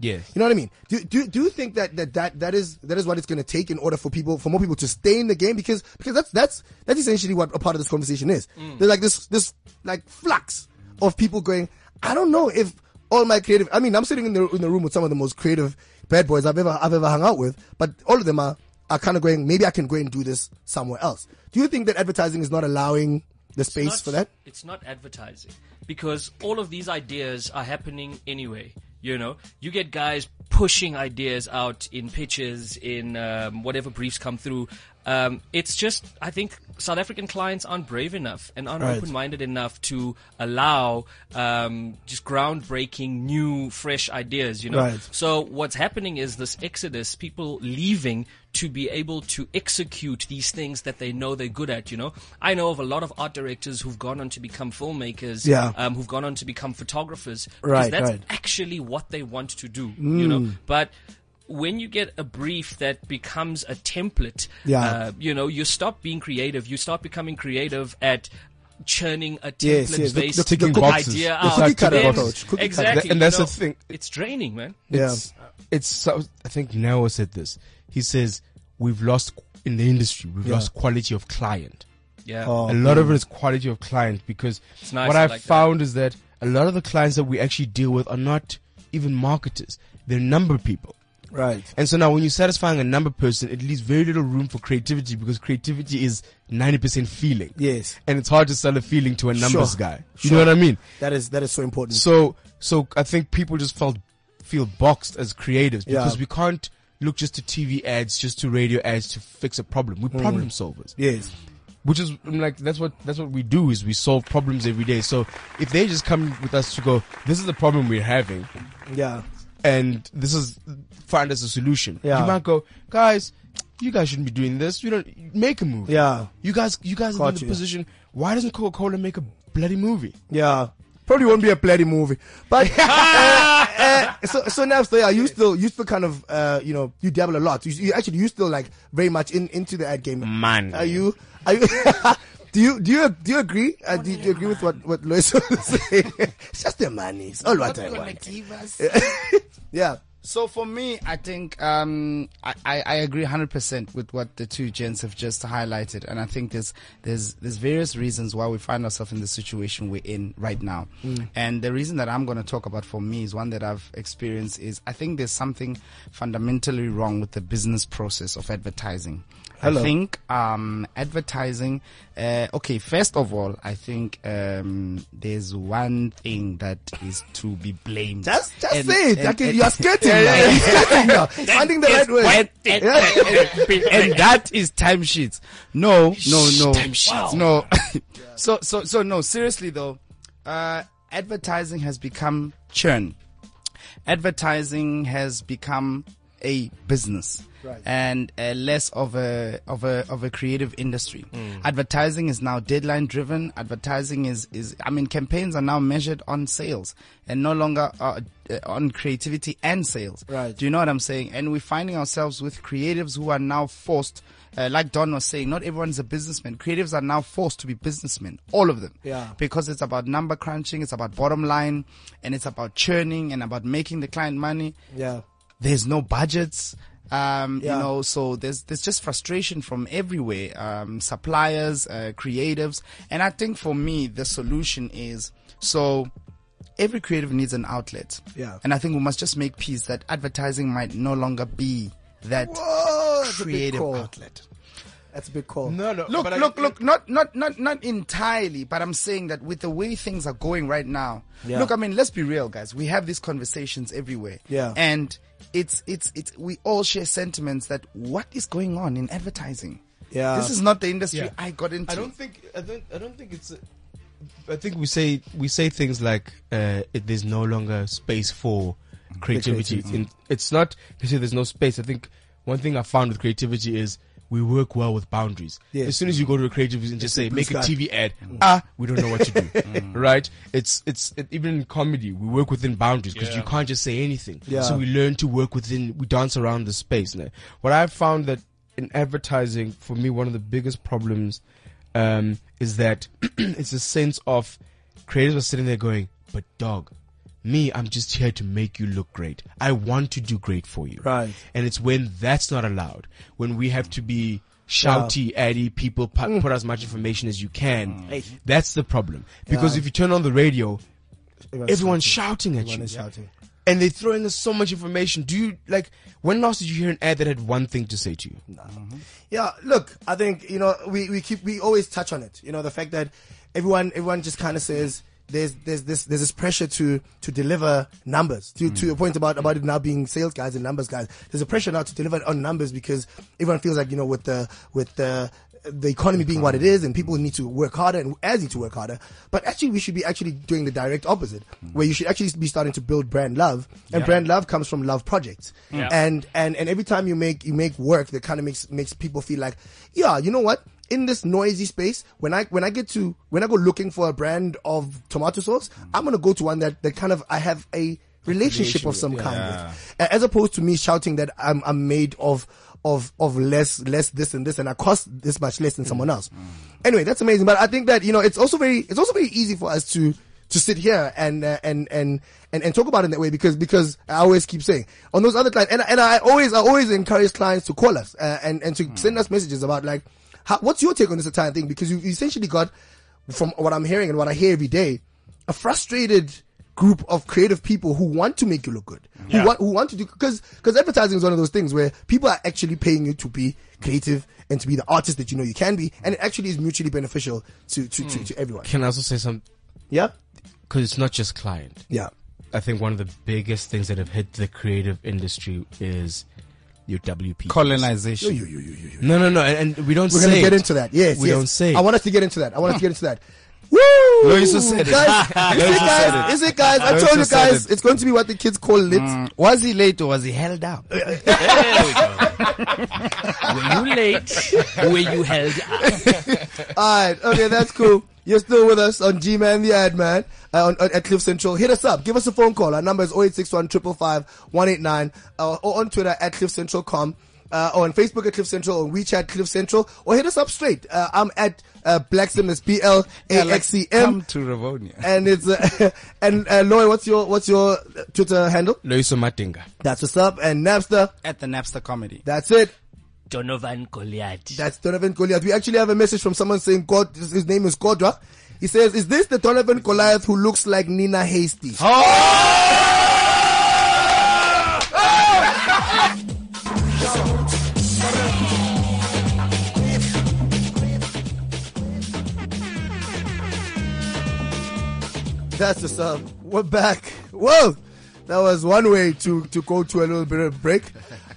Speaker 5: Yes.
Speaker 2: You know what I mean? Do do do you think that that that, that is that is what it's going to take in order for people for more people to stay in the game because because that's that's that's essentially what a part of this conversation is. Mm. There's like this this like flux of people going. I don't know if all my creative. I mean, I'm sitting in the in the room with some of the most creative bad boys I've ever I've ever hung out with, but all of them are are kind of going. Maybe I can go and do this somewhere else. Do you think that advertising is not allowing the space
Speaker 3: not-
Speaker 2: for that?
Speaker 3: It's not advertising because all of these ideas are happening anyway. You know, you get guys pushing ideas out in pitches, in um, whatever briefs come through. Um, it's just, I think South African clients aren't brave enough and aren't
Speaker 2: Right.
Speaker 3: open-minded enough to allow um, just groundbreaking, new, fresh ideas. You know,
Speaker 2: Right.
Speaker 3: so what's happening is this exodus, people leaving to be able to execute these things that they know they're good at, you know. I know of a lot of art directors who've gone on to become filmmakers,
Speaker 2: Yeah.
Speaker 3: um, who've gone on to become photographers. Because
Speaker 2: Right,
Speaker 3: that's
Speaker 2: right.
Speaker 3: actually what they want to do, you know.
Speaker 2: Mm.
Speaker 3: But when you get a brief that becomes a template,
Speaker 2: Yeah.
Speaker 3: uh, you know, you stop being creative. You start becoming creative at churning a
Speaker 2: Yes, yes, the-
Speaker 3: template-based
Speaker 2: the-
Speaker 5: Ticking
Speaker 2: the
Speaker 5: boxes.
Speaker 3: idea
Speaker 5: The
Speaker 3: out.
Speaker 2: cookie cutter
Speaker 3: Then-
Speaker 2: approach, cookie cutter.
Speaker 3: exactly.
Speaker 5: And that's
Speaker 3: you
Speaker 5: the thing.
Speaker 3: It's draining, man.
Speaker 2: Yeah.
Speaker 5: It's, it's so, I think Noah said this. He says we've lost in the industry. We've
Speaker 2: Yeah.
Speaker 5: lost quality of client.
Speaker 3: Yeah.
Speaker 2: Oh,
Speaker 5: a lot of it is quality of client because
Speaker 3: It's nice,
Speaker 5: what
Speaker 3: I
Speaker 5: I've
Speaker 3: like
Speaker 5: found is that a lot of the clients that we actually deal with are not even marketers. They're number people.
Speaker 2: right.
Speaker 5: And so now when you're satisfying a number person, it leaves very little room for creativity because creativity is 90% feeling.
Speaker 2: Yes.
Speaker 5: And it's hard to sell a feeling to a numbers
Speaker 2: Sure.
Speaker 5: guy. You
Speaker 2: Sure.
Speaker 5: know what I mean?
Speaker 2: That is that is so important.
Speaker 5: So, so I think people just felt, feel boxed as creatives
Speaker 2: Yeah.
Speaker 5: because we can't look just to TV ads, just to radio ads to fix a problem. We're mm. problem solvers.
Speaker 2: yes.
Speaker 5: Which is I'm like that's what that's what we do is we solve problems every day. So if they just come with us to go, this is the problem we're having,
Speaker 2: Yeah.
Speaker 5: and this is find us a solution.
Speaker 2: Yeah.
Speaker 5: You might go, guys, you guys shouldn't be doing this. You don't make a movie.
Speaker 2: Yeah.
Speaker 5: You guys, you guys are
Speaker 2: Got
Speaker 5: in the
Speaker 2: you.
Speaker 5: position. Why doesn't Coca Cola make a bloody movie?
Speaker 2: Yeah. Probably won't be a bloody movie, but uh, uh, so so now so yeah, you still you still kind of uh you know you dabble a lot. You, you actually you still like very much in into the ad game.
Speaker 5: Man.
Speaker 2: are you? Are you? do you do you do you agree? Uh, do, you- do you agree with what what Lois was saying? it's just the money. It's all what I want. Yeah.
Speaker 4: So for me, I think um, I, I I agree 100% with what the two gents have just highlighted, and I think there's there's there's various reasons why we find ourselves in the situation we're in right now. And the reason that I'm going to talk about for me is one that I've experienced is I think there's something fundamentally wrong with the business process of advertising.
Speaker 2: Hello.
Speaker 4: I think um, advertising. Uh, okay, first of all, I think um, there's one thing that is to be blamed.
Speaker 2: Just just
Speaker 4: And-
Speaker 2: say it.
Speaker 4: and-
Speaker 2: Okay,
Speaker 4: and-
Speaker 2: you're skating now. You're skating now. Finding the right way. Yeah.
Speaker 4: and that is timesheets. No, no, no, timesheets. no. so, so, so, no. Seriously though, uh, advertising has become churn. Advertising has become a business.
Speaker 2: Right.
Speaker 4: And uh, less of a of a of a creative industry. Advertising is now deadline driven. Advertising is is I mean campaigns are now measured on sales and no longer uh, on creativity and sales.
Speaker 2: Right.
Speaker 4: Do you know what I'm saying? And we're finding ourselves with creatives who are now forced, uh, like Don was saying, not everyone's a businessman. Creatives are now forced to be businessmen, all of them.
Speaker 2: Yeah.
Speaker 4: Because it's about number crunching, it's about bottom line, and it's about churning and about making the client money.
Speaker 2: Yeah.
Speaker 4: There's no budgets. Um,
Speaker 2: Yeah.
Speaker 4: you know, so there's there's just frustration from everywhere. Um, suppliers, uh, creatives, and I think for me the solution is so every creative needs an outlet.
Speaker 2: Yeah.
Speaker 4: And I think we must just make peace that advertising might no longer be that
Speaker 2: Whoa, that's a big
Speaker 4: creative outlet.
Speaker 2: That's a big call.
Speaker 5: No, no.
Speaker 4: Look,
Speaker 5: but I-
Speaker 4: look, look, not, not, not, not entirely, but I'm saying that with the way things are going right now,
Speaker 2: Yeah.
Speaker 4: look, I mean, let's be real, guys. We have these conversations everywhere.
Speaker 2: Yeah.
Speaker 4: And it's, it's, it's, we all share sentiments that what is going on in advertising?
Speaker 2: Yeah.
Speaker 4: This is not the industry
Speaker 5: Yeah.
Speaker 4: I got into.
Speaker 5: I don't think I don't I don't think it's. A, I think we say we say things like uh, it, there's no longer space for creativity.
Speaker 2: creativity.
Speaker 5: In, it's not to say there's no space. I think one thing I found with creativity is we work well with boundaries.
Speaker 2: Yes.
Speaker 5: As soon as you go to a creative and just say
Speaker 2: blue
Speaker 5: make a. TV ad, ah, we don't know what to do. right? It's it's it, even in comedy we work within boundaries because you can't just say anything.
Speaker 2: Yeah.
Speaker 5: So we learn to work within. We dance around the space. Now, what I've found that in advertising, for me, one of the biggest problems um, is that it's a sense of creators are sitting there going, "But dog, me, I'm just here to make you look great. I want to do great for you."
Speaker 2: Right.
Speaker 5: And it's when that's not allowed, when we have to be shouty, addy, people pu- mm. put as much information as you can. Mm. That's the problem. Because
Speaker 2: Yeah.
Speaker 5: if you turn on the radio,
Speaker 2: Everyone's
Speaker 5: everyone's shouting at
Speaker 2: Everyone
Speaker 5: you.
Speaker 2: is shouting.
Speaker 5: and they throw in so much information. Do you like when last did you hear an ad that had one thing to say to you?
Speaker 2: Yeah, look, I think you know we, we keep we always touch on it. You know the fact that everyone everyone just kind of says there's there's this there's this pressure to to deliver numbers. To to your point about about it now being sales guys and numbers guys, there's a pressure now to deliver on numbers because everyone feels like you know with the with the the economy being what it is and people need to work harder and as need to work harder. But actually we should be actually doing the direct opposite, where you should actually be starting to build brand love. And brand love comes from love projects.
Speaker 3: Yeah.
Speaker 2: And and and every time you make you make work that kind of makes makes people feel like, yeah, you know what? In this noisy space, when I when I get to when I go looking for a brand of tomato sauce, I'm gonna go to one that that kind of I have a relationship of some kind with, as opposed to me shouting that I'm I'm made of of of less less this and this and I cost this much less than someone else. Anyway, that's amazing. But I think that you know it's also very it's also very easy for us to to sit here and uh, and and and and talk about it in that way because because I always keep saying on those other clients and and I always I always encourage clients to call us uh, and and to send us messages about like how, what's your take on this entire thing? Because you essentially got from what I'm hearing and what I hear every day a frustrated group of creative people who want to make you look good. Who want who want to do because because advertising is one of those things where people are actually paying you to be creative and to be the artist that you know you can be and it actually is mutually beneficial to to, to, hmm. to everyone.
Speaker 5: Can I also say something?
Speaker 2: yeah.
Speaker 5: Because it's not just client.
Speaker 2: yeah.
Speaker 5: I think one of the biggest things that have hit the creative industry is your WP.
Speaker 4: Colonization.
Speaker 5: No, no, no, and, and we don't
Speaker 2: We're
Speaker 5: say
Speaker 2: gonna get
Speaker 5: it.
Speaker 2: into that. Yes,
Speaker 5: we
Speaker 2: yes.
Speaker 5: don't say.
Speaker 2: I want us to get into that. I want us to get into that. Woo!
Speaker 4: Loyiso said it.
Speaker 2: guys, is it guys?
Speaker 4: it.
Speaker 2: Is it guys? I told you guys,
Speaker 4: it.
Speaker 2: it's going to be what the kids call lit.
Speaker 4: Mm, was he late or was he held up?
Speaker 3: There we go. were you late? Were you held up?
Speaker 2: All right, okay, that's cool. You're still with us on G Man the Ad Man uh, on, on, at Cliff Central. Hit us up. Give us a phone call. Our number is 0861 555 189 uh, or on Twitter at cliffcentral.com. Uh, or on Facebook at Cliff Central, or on WeChat Cliff Central, or hit us up straight. Uh, I'm at uh, Blacksim, that's B L A X C
Speaker 4: Come to Ravonia.
Speaker 2: and it's uh, and uh, Loy, what's your what's your Twitter handle?
Speaker 5: Loyiso Madinga.
Speaker 2: That's what's up. And Napster,
Speaker 4: At the Napster Comedy.
Speaker 2: that's it.
Speaker 3: Donovan Goliath.
Speaker 2: That's Donovan Goliath. We actually have a message from someone saying God, his name is Kodwa. He says, is this the Donovan Goliath who looks like Nina Hastie? Oh! That's the sub. We're back. Whoa! That was one way to, to go to a little bit of break.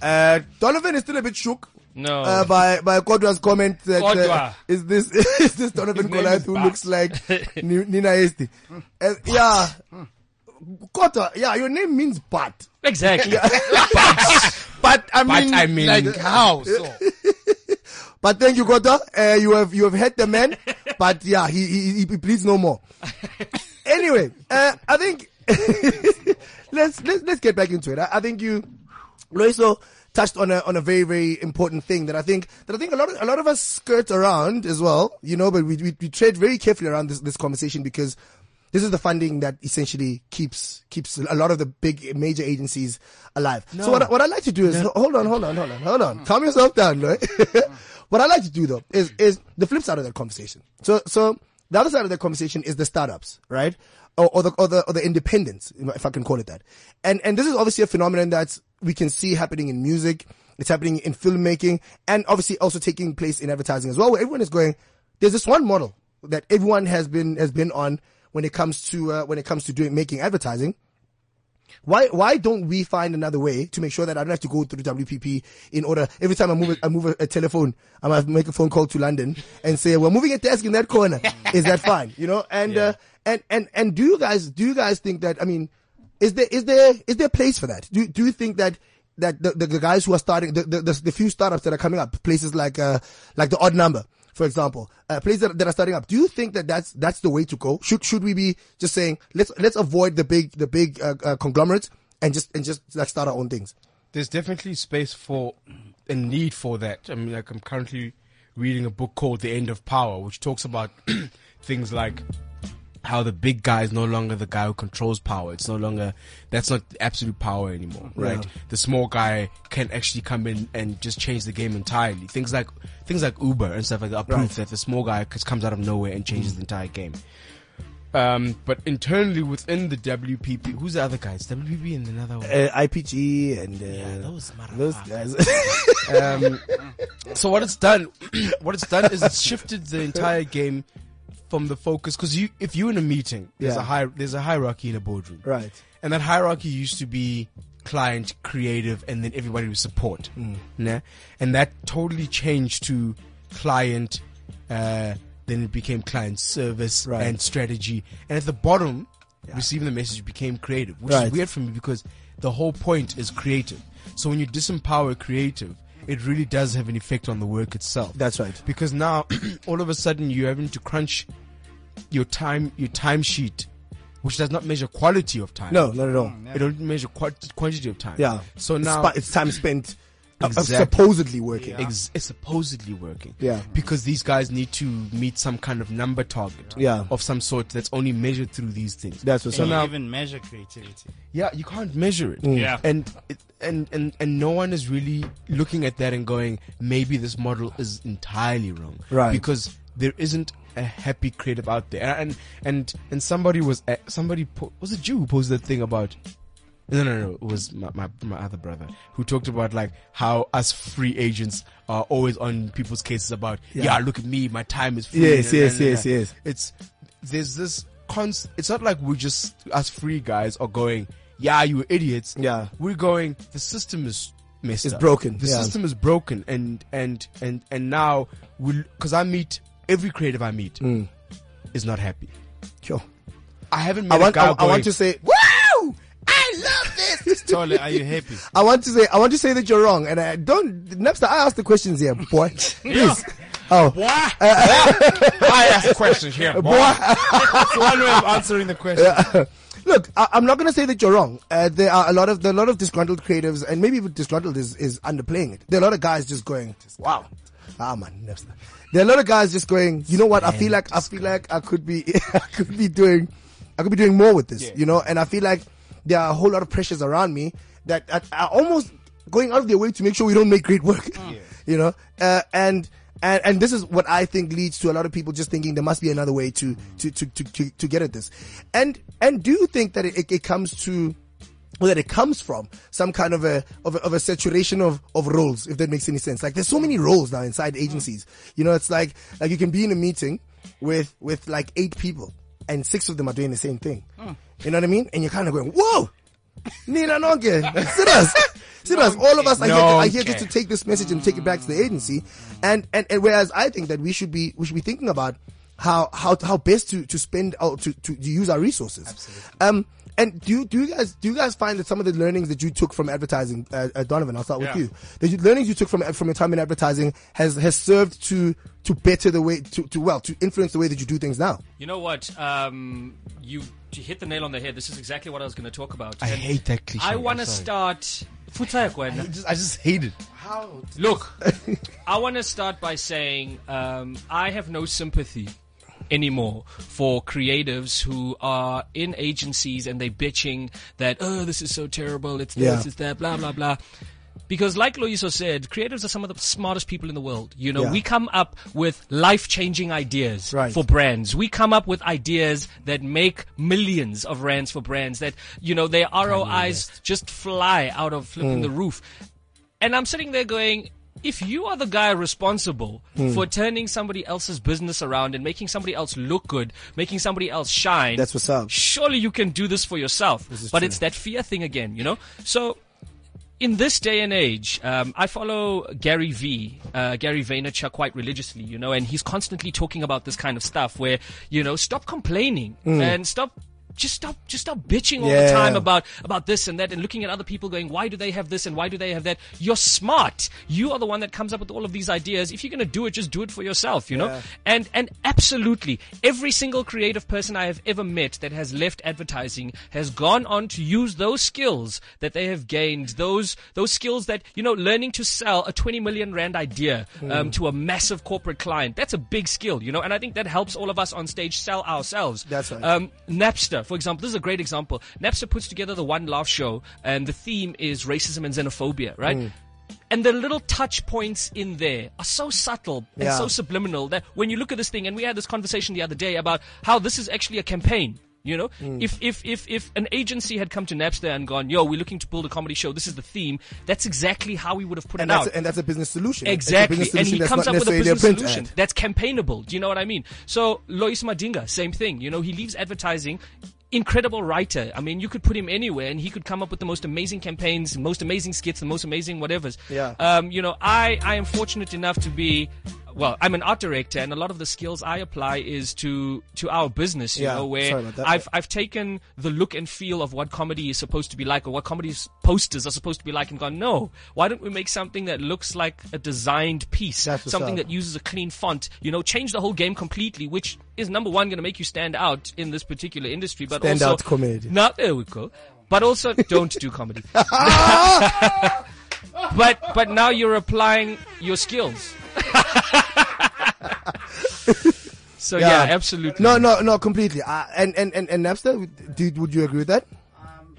Speaker 2: Uh, Donovan is still a bit shook.
Speaker 3: No.
Speaker 2: Uh, by by Kodwa's comment that uh, is this is this Donovan Goliath who looks like Nina Hastie? Uh, yeah, Kodwa. Yeah, your name means Bat.
Speaker 3: exactly.
Speaker 4: But I
Speaker 5: But
Speaker 4: mean,
Speaker 5: I mean-
Speaker 4: like how? So?
Speaker 2: But thank you, Kodwa. Uh, you have you have hit the man, but yeah, he he, he pleads no more. anyway, uh, I think let's let's let's get back into it. I, I think you, Loyiso, touched on a on a very very important thing that I think that I think a lot of a lot of us skirt around as well. You know, but we we, we tread very carefully around this this conversation because. This is the funding that essentially keeps keeps a lot of the big major agencies alive. So what I, what I like to do is hold on, hold on, hold on, hold on. Calm yourself down, right? what I like to do though is is the flip side of that conversation. So so the other side of that conversation is the startups, right? Or, or the or the or the independents, if I can call it that. And and this is obviously a phenomenon that we can see happening in music. It's happening in filmmaking, and obviously also taking place in advertising as well. Where everyone is going. There's this one model that everyone has been has been on when it comes to uh, when it comes to doing making advertising. Why why don't we find another way to make sure that I don't have to go through the WPP in order every time I move a, I move a, a telephone I might make a phone call to London and say we're moving a desk in that corner is that fine you know and uh, and and and do you guys do you guys think that I mean is there is there is there a place for that do do you think that that the, the, guys who are starting the, the the the few startups that are coming up places like uh like the odd number for example, uh, places that, that are starting up. Do you think that that's that's the way to go? Should should we be just saying let's let's avoid the big the big uh, uh, conglomerates and just and just like start our own things?
Speaker 5: There's definitely space for a need for that. I mean, like I'm currently reading a book called The End of Power, which talks about things like how the big guy is no longer the guy who controls power. It's no longer that's not absolute power anymore, right? The small guy can actually come in and just change the game entirely. Things like things like Uber and stuff like that are proof that the small guy just comes out of nowhere and changes the entire game. Um, but internally within the WPP, who's the other guys? WPP and another one.
Speaker 2: Uh, IPG and uh,
Speaker 5: those
Speaker 2: those guys.
Speaker 5: Um, so what it's done, what it's done is it's shifted the entire game from the focus because you, if you're in a meeting, there's
Speaker 2: Yeah.
Speaker 5: a high, there's a hierarchy in a boardroom,
Speaker 2: right.
Speaker 5: and that hierarchy used to be client, creative, and then everybody was support, nah? and that totally changed to client. Uh, then it became client service
Speaker 2: Right.
Speaker 5: and strategy, and at the bottom, receiving the message became creative, which
Speaker 2: Right.
Speaker 5: is weird for me because the whole point is creative. So when you disempower creative, it really does have an effect on the work itself
Speaker 2: That's right.
Speaker 5: because now all of a sudden you're having to crunch your time your timesheet which does not measure quality of time
Speaker 2: No, not at all.
Speaker 5: it don't measure quantity of time
Speaker 2: Yeah.
Speaker 5: so now
Speaker 2: spa- it's time spent uh, uh, supposedly working.
Speaker 5: ex- it's supposedly working
Speaker 2: Yeah.
Speaker 5: because these guys need to meet some kind of number target
Speaker 2: Yeah.
Speaker 5: of some sort that's only measured through these things
Speaker 2: That's what's
Speaker 4: Can
Speaker 2: up.
Speaker 4: you
Speaker 5: now-
Speaker 4: even measure creativity?
Speaker 5: yeah you can't measure it
Speaker 3: Yeah.
Speaker 5: and it, and and and no one is really looking at that and going maybe this model is entirely wrong
Speaker 2: Right.
Speaker 5: because there isn't a happy creative out there and and and somebody was uh, somebody po- was it you who posted that thing about no, no, no. It was my, my, my other brother who talked about like how us free agents are always on people's cases about, yeah, look at me, my time is free.
Speaker 2: Yes,
Speaker 5: and-
Speaker 2: yes,
Speaker 5: and- and-
Speaker 2: yes, yes.
Speaker 5: It's, there's this const, it's not like we're just, us free guys are going, yeah, you idiots.
Speaker 2: Yeah.
Speaker 5: We're going, the system is messed
Speaker 2: It's
Speaker 5: up.
Speaker 2: broken,
Speaker 5: The
Speaker 2: yeah.
Speaker 5: system is broken and, and, and, and now we cause I meet, every creative I meet
Speaker 2: Mm.
Speaker 5: is not happy.
Speaker 2: Sure.
Speaker 5: I haven't met
Speaker 2: I want,
Speaker 5: a guy
Speaker 2: I, I want to say, woo! I love this.
Speaker 4: Totally. Are you happy?
Speaker 2: I want to say, I want to say that you're wrong, and I don't. Napster, I ask the questions here, boy. Please. Oh,
Speaker 5: I ask questions here.
Speaker 2: boy.
Speaker 4: That's one way of answering the question.
Speaker 2: Look, I, I'm not going to say that you're wrong. Uh, there are a lot of there are a lot of disgruntled creatives, and maybe even disgruntled is, is underplaying it. There are a lot of guys just going, "Wow, ah man." Napster." There are a lot of guys just going, "You know what? I feel like I feel like I could be I could be doing I could be doing more with this." You know, and I feel like there are a whole lot of pressures around me that are, are almost going out of their way to make sure we don't make great work. Mm. You know, uh, and. And, and this is what I think leads to a lot of people just thinking there must be another way to, to, to, to, to, to get at this. And, and do you think that it, it, it comes to, or that it comes from some kind of a, of a of a saturation of of roles, if that makes any sense. Like there's so many roles now inside mm. agencies. You know, it's like like you can be in a meeting with with like eight people, and six of them are doing the same thing. Mm. You know what I mean? And you're kind of going, whoa, Nina Nonke, serious. Serious. All of us are here, are here just to take this message and take it back to the agency. And, and, and whereas I think that we should be, we should be thinking about how, how, how best to, to spend, or to, to, to use our resources. Absolutely. Um, and do you, do you guys, do you guys find that some of the learnings that you took from advertising, uh, uh, Donovan, I'll start with
Speaker 3: Yeah.
Speaker 2: you. The learnings you took from, from your time in advertising has, has served to, to better the way, to, to, well, to influence the way that you do things now.
Speaker 3: You know what? Um, you, you hit the nail on the head. This is exactly what I was going to talk about.
Speaker 5: I
Speaker 3: And
Speaker 5: hate that cliche.
Speaker 3: I want to start.
Speaker 5: I just, I just hate it. How?
Speaker 3: Look, I want to start by saying um, I have no sympathy anymore for creatives who are in agencies and they bitching that oh this is so terrible it's this
Speaker 2: Yeah.
Speaker 3: it's that blah blah blah because like Loyiso said creatives are some of the smartest people in the world you know
Speaker 2: Yeah.
Speaker 3: we come up with life-changing ideas
Speaker 2: Right.
Speaker 3: for brands we come up with ideas that make millions of rands for brands that you know their ROIs just fly out of flipping the roof and I'm sitting there going, if you are the guy responsible
Speaker 2: Hmm.
Speaker 3: for turning somebody else's business around and making somebody else look good, making somebody else shine,
Speaker 2: That's what's up.
Speaker 3: surely you can do this for yourself. but
Speaker 2: true.
Speaker 3: it's that fear thing again, you know? So, in this day and age, um, I follow Gary V, uh, Gary Vaynerchuk quite religiously, you know, and he's constantly talking about this kind of stuff where, you know, stop complaining and stop. Just stop, just stop bitching all the
Speaker 2: Hmm.
Speaker 3: Time about about this and that, and looking at other people, going, "Why do they have this and why do they have that?" You're smart. You are the one that comes up with all of these ideas. If you're going to do it, just do it for yourself, you know. And and absolutely, every single creative person I have ever met that has left advertising has gone on to use those skills that they have gained, those those skills that you know, learning to sell a 20 million rand idea
Speaker 2: Hmm.
Speaker 3: um, to a massive corporate client. That's a big skill, you know. And I think that helps all of us on stage sell ourselves.
Speaker 2: That's right.
Speaker 3: Um, Napster, for example, this is a great example. Napster puts together the One Laugh show, and the theme is racism and xenophobia, right? and the little touch points in there are so subtle and
Speaker 2: Yeah.
Speaker 3: so subliminal that when you look at this thing, and we had this conversation the other day about how this is actually a campaign. You know,
Speaker 2: Mm.
Speaker 3: if, if, if, if an agency had come to Napster and gone, yo, we're looking to build a comedy show, this is the theme, that's exactly how we would have put
Speaker 2: and
Speaker 3: it out.
Speaker 2: a, and that's a business solution.
Speaker 3: Exactly,
Speaker 2: business
Speaker 3: and he comes up with a business solution
Speaker 2: ad.
Speaker 3: that's campaignable. Do you know what I mean? So Loyiso Madinga, same thing. You know, he leaves advertising. Incredible writer. I mean, you could put him anywhere, and he could come up with the most amazing campaigns, most amazing skits, the most amazing whatever's.
Speaker 2: Yeah.
Speaker 3: Um, you know, I I am fortunate enough to be. Well, I'm an art director, and a lot of the skills I apply is to to our business. You
Speaker 2: Yeah,
Speaker 3: know, where
Speaker 2: sorry about that.
Speaker 3: I've I've taken the look and feel of what comedy is supposed to be like, or what comedy's posters are supposed to be like, and gone, no, why don't we make something that looks like a designed piece, something
Speaker 2: up.
Speaker 3: that uses a clean font, you know, change the whole game completely, which is number one going to make you stand out in this particular industry, but
Speaker 2: Stand
Speaker 3: also
Speaker 2: out comedy.
Speaker 3: Now there we go. But also don't do comedy. but but now you're applying your skills. so yeah,
Speaker 2: Yeah.
Speaker 3: absolutely.
Speaker 2: No, no, no, completely. Uh, and, and, and, and Napster, do, would you agree with that?
Speaker 4: Um,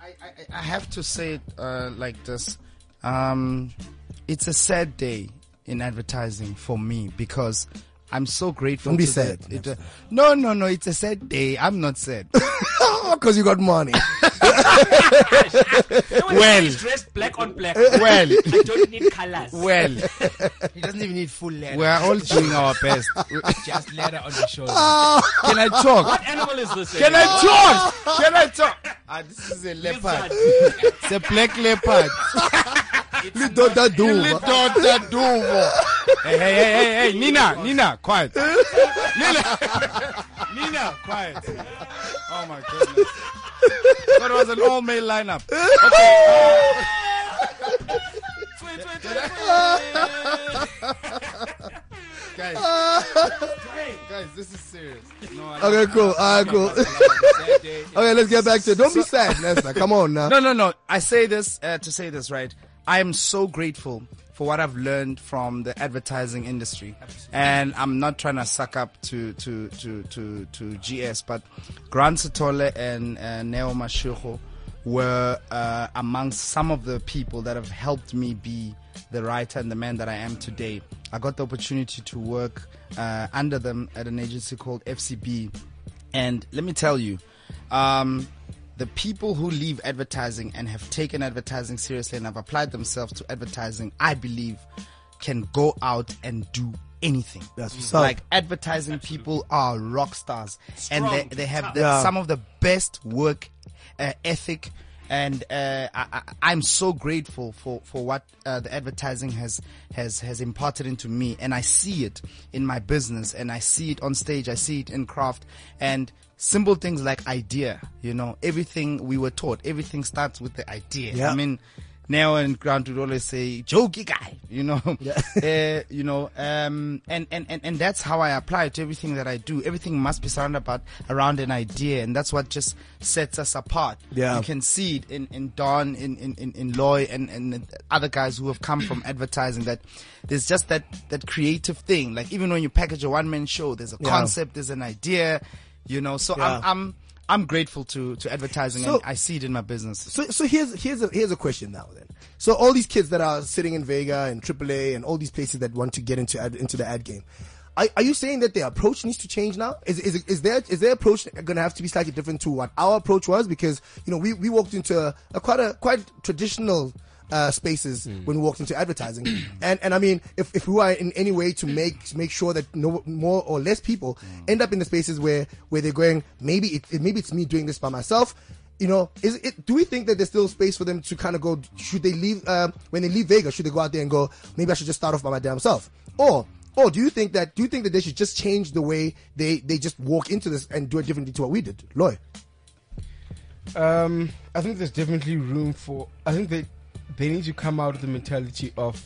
Speaker 4: I, I, I have to say it uh, like this. Um, it's a sad day in advertising for me because I'm so grateful.
Speaker 2: Don't be
Speaker 4: to
Speaker 2: sad,
Speaker 4: it, uh, no, no, no. It's a sad day. I'm not sad.
Speaker 2: Because you got money.
Speaker 3: well, dressed black on black.
Speaker 4: well,
Speaker 3: I don't need colors.
Speaker 4: well,
Speaker 5: He doesn't even need full letter.
Speaker 4: we're all doing our best.
Speaker 5: just letter on the shoulder.
Speaker 4: Can I talk?
Speaker 3: What animal is this?
Speaker 4: Can I talk? Can I talk? Ah, this is a leopard. It's a black leopard.
Speaker 2: Lidota Duva.
Speaker 4: Lidota Duvo. Hey, hey, hey, hey, hey, Nina, Nina, quiet. Nina, Nina, quiet. Oh my goodness. That was an all male lineup. Okay. Guys, guys, this is serious. No,
Speaker 2: Okay, cool. Alright, cool. okay, let's get back to it. Don't be sad, Nesta. Come on now.
Speaker 4: No, no, no. I say this uh, to say this, right? I am so grateful for what I've learned from the advertising industry, and I'm not trying to suck up to to to to, to GS, but Grant Sithole and uh, Neo Mashigo were uh, amongst some of the people that have helped me be the writer and the man that I am today. I got the opportunity to work uh, under them at an agency called FCB, and let me tell you, um, the people who leave advertising and have taken advertising seriously and have applied themselves to advertising, I believe, can go out and do anything.
Speaker 2: That's what's up.
Speaker 4: like advertising people are rock stars, and they they have the,
Speaker 2: Yeah.
Speaker 4: some of the best work uh, ethic. And uh, I, I, I'm so grateful for, for what uh, the advertising has, has has imparted into me, and I see it in my business, and I see it on stage, I see it in craft, and simple things like idea. You know, everything we were taught, everything starts with the idea.
Speaker 2: Yeah.
Speaker 4: I mean, Neo and Grant would always say, "Jokey guy," you know, uh, you know, um, and, and and and that's how I apply it to everything that I do. Everything must be surrounded about around an idea, and that's what just sets us apart.
Speaker 2: Yeah.
Speaker 4: you can see it in in Don, in in in, in Loy, and and other guys who have come from advertising. That there's just that that creative thing. Like even when you package a one man show, there's a
Speaker 2: Yeah.
Speaker 4: concept, there's an idea, you know. So
Speaker 2: Yeah.
Speaker 4: I'm I'm I'm grateful to to advertising,
Speaker 2: So-
Speaker 4: and I see it in my business.
Speaker 2: So, so here's here's a here's a question now then. So all these kids that are sitting in Vega and AAA and all these places that want to get into ad, into the ad game, are, are you saying that their approach needs to change now? Is is is their is their approach going to have to be slightly different to what our approach was? Because you know we, we walked into a, a quite a quite traditional. Uh, spaces when we walked into advertising, and and I mean, if, if we are in any way to make make sure that no more or less people end up in the spaces where where they're going, maybe it, it maybe it's me doing this by myself, you know, is it? Do we think that there's still space for them to kind of go? Should they leave uh, when they leave Vegas? Should they go out there and go? Maybe I should just start off by my damn self, or or do you think that do you think that they should just change the way they they just walk into this and do it differently to what we did, Loy?
Speaker 5: Um, I think there's definitely room for. I think they they need to come out of the mentality of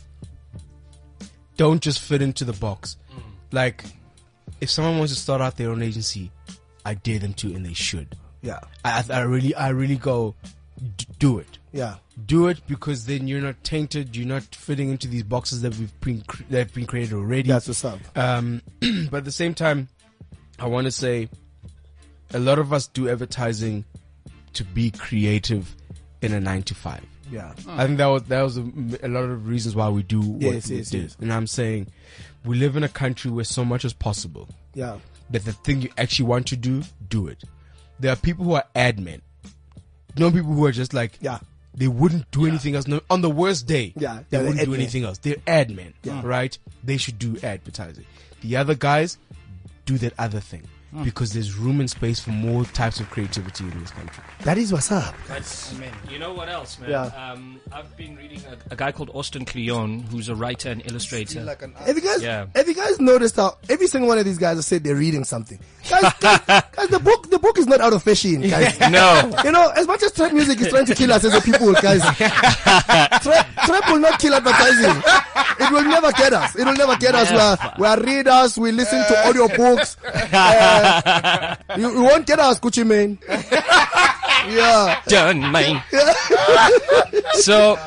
Speaker 5: don't just fit into the box. Like, if someone wants to start out their own agency, I dare them to, and they should.
Speaker 2: Yeah,
Speaker 5: I, I I really, I really go, d- do it.
Speaker 2: yeah,
Speaker 5: Do it because then you're not tainted. You're not fitting into these boxes that we've been cre- that have been created already.
Speaker 2: that's what's up.
Speaker 5: Um, but at the same time, I want to say a lot of us do advertising to be creative in a nine to five.
Speaker 2: Yeah.
Speaker 5: I think that was that was a, a lot of reasons why we do what
Speaker 2: Yes,
Speaker 5: we
Speaker 2: yes,
Speaker 5: do.
Speaker 2: yes.
Speaker 5: And I'm saying, we live in a country where so much is possible.
Speaker 2: Yeah.
Speaker 5: That the thing you actually want to do, do it. There are people who are ad men. No people who are just like
Speaker 2: Yeah.
Speaker 5: They wouldn't do anything else. No, on the worst day,
Speaker 2: Yeah,
Speaker 5: they
Speaker 2: they're
Speaker 5: wouldn't do anything else. They're ad men, right? They should do advertising. The other guys do that other thing because there's room and space for more types of creativity in this country.
Speaker 2: That is what's up.
Speaker 3: That's, you know what else, man?
Speaker 2: Yeah.
Speaker 3: Um, I've been reading a, a guy called Austin Kleon, who's a writer and illustrator.
Speaker 2: Have you guys,
Speaker 3: Yeah.
Speaker 2: have you guys noticed how every single one of these guys have said they're reading something? Guys, guys, guys, the book, the book is not out of fashion, guys.
Speaker 3: no.
Speaker 2: You know, as much as trap music is trying to kill us as a people, guys, trap, trap will not kill advertising. It will never get us. It will never get us. We are, we are readers. We listen to audio books. Uh, you, you won't get us, Gucci Mane. yeah.
Speaker 3: Done, man. so,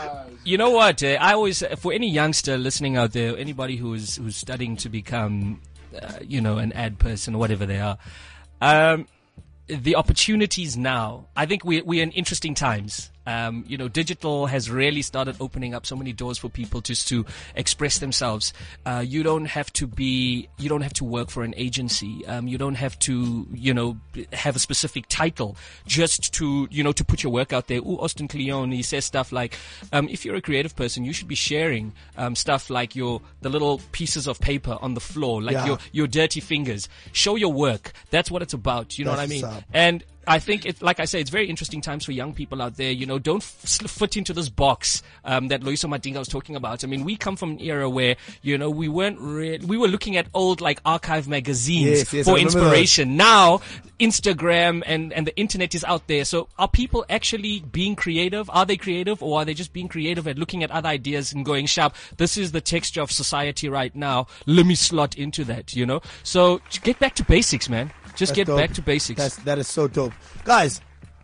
Speaker 3: you know what? Uh, I always, for any youngster listening out there, anybody who's who's studying to become, uh, you know, an ad person or whatever they are, um, the opportunities now. I think we we're in interesting times. Um, you know, digital has really started opening up so many doors for people just to express themselves. Uh, you don't have to be, you don't have to work for an agency. Um, you don't have to, you know, have a specific title just to, you know, to put your work out there. Ooh, Austin Kleon, he says stuff like, um, if you're a creative person, you should be sharing um, stuff like your the little pieces of paper on the floor, like
Speaker 2: Yeah.
Speaker 3: your your dirty fingers. Show your work. That's what it's about. You know what I mean?
Speaker 2: up.
Speaker 3: And I think it, like I say, it's very interesting times for young people out there. You know, don't f- fit into this box um, that Loyiso Madinga was talking about. I mean, we come from an era where you know we weren't re- we were looking at old like archive magazines
Speaker 2: Yes, yes,
Speaker 3: for inspiration. Now, Instagram and and the internet is out there. So, are people actually being creative? Are they creative, or are they just being creative at looking at other ideas and going sharp? This is the texture of society right now. Let me slot into that. You know, so get back to basics, man. Just
Speaker 2: That's
Speaker 3: get
Speaker 2: dope.
Speaker 3: back to basics.
Speaker 2: That's that is so dope, guys.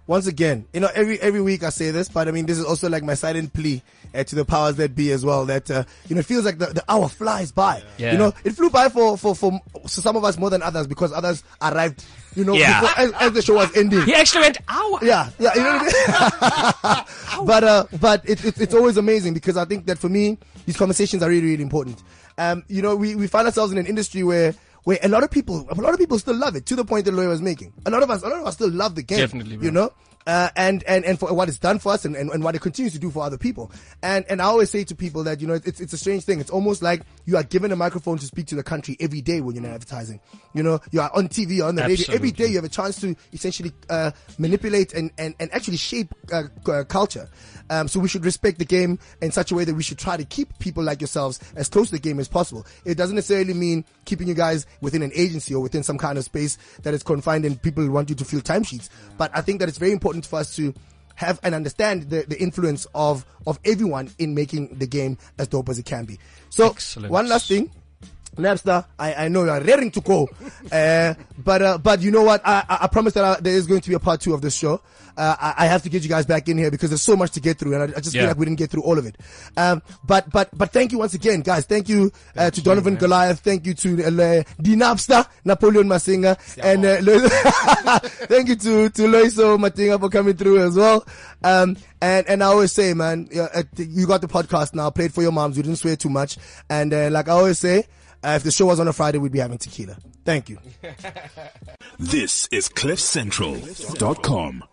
Speaker 2: Once again, you know, every every week I say this, but I mean, this is also like my silent plea uh, to the powers that be as well. That uh, you know, it feels like the, the hour flies by.
Speaker 3: Yeah.
Speaker 2: You know, it flew by for for for some of us more than others because others arrived. You know,
Speaker 3: Yeah.
Speaker 2: before, as, as the show was ending.
Speaker 3: He actually went, ow.
Speaker 2: Yeah, yeah, you know what I mean? but uh, but it, it, it's always amazing because I think that for me, these conversations are really, really important. Um, you know, we, we find ourselves in an industry where where a lot of people, a lot of people still love it to the point that Lawyer was making. A lot of us, a lot of us still love the game.
Speaker 3: Definitely, bro.
Speaker 2: you know. Uh, and, and, and for what it's done for us and, and, and what it continues to do for other people. And, and I always say to people that, you know, it's, it's a strange thing. It's almost like you are given a microphone to speak to the country every day when you're in advertising. You know, you are on TV, on the radio. Every
Speaker 3: Absolutely.
Speaker 2: day you have a chance to essentially, uh, manipulate and, and, and actually shape, uh, uh, culture. Um, so we should respect the game in such a way that we should try to keep people like yourselves as close to the game as possible. It doesn't necessarily mean keeping you guys within an agency or within some kind of space that is confined and people want you to fill timesheets. But I think that it's very important for us to have and understand the, the influence of, of everyone in making the game as dope as it can be. So
Speaker 3: Excellent.
Speaker 2: one last thing. Napster, I, I know you are raring to go, uh, but uh, but you know what? I, I, I promise that I, there is going to be a part two of this show. Uh, I, I have to get you guys back in here because there's so much to get through, and I, I just feel like we didn't get through all of it. Um, but but but thank you once again, guys. Thank you uh, to Donovan Goliath. Thank you to uh, the Napster, Napoleon Masinga, and uh, thank you to to Loyiso Madinga for coming through as well. Um, and and I always say, man, uh, you got the podcast now. Played for your moms. You didn't swear too much, and uh, like I always say. Uh, if the show was on a Friday, we'd be having tequila. Thank you.
Speaker 1: This is CliffCentral.com.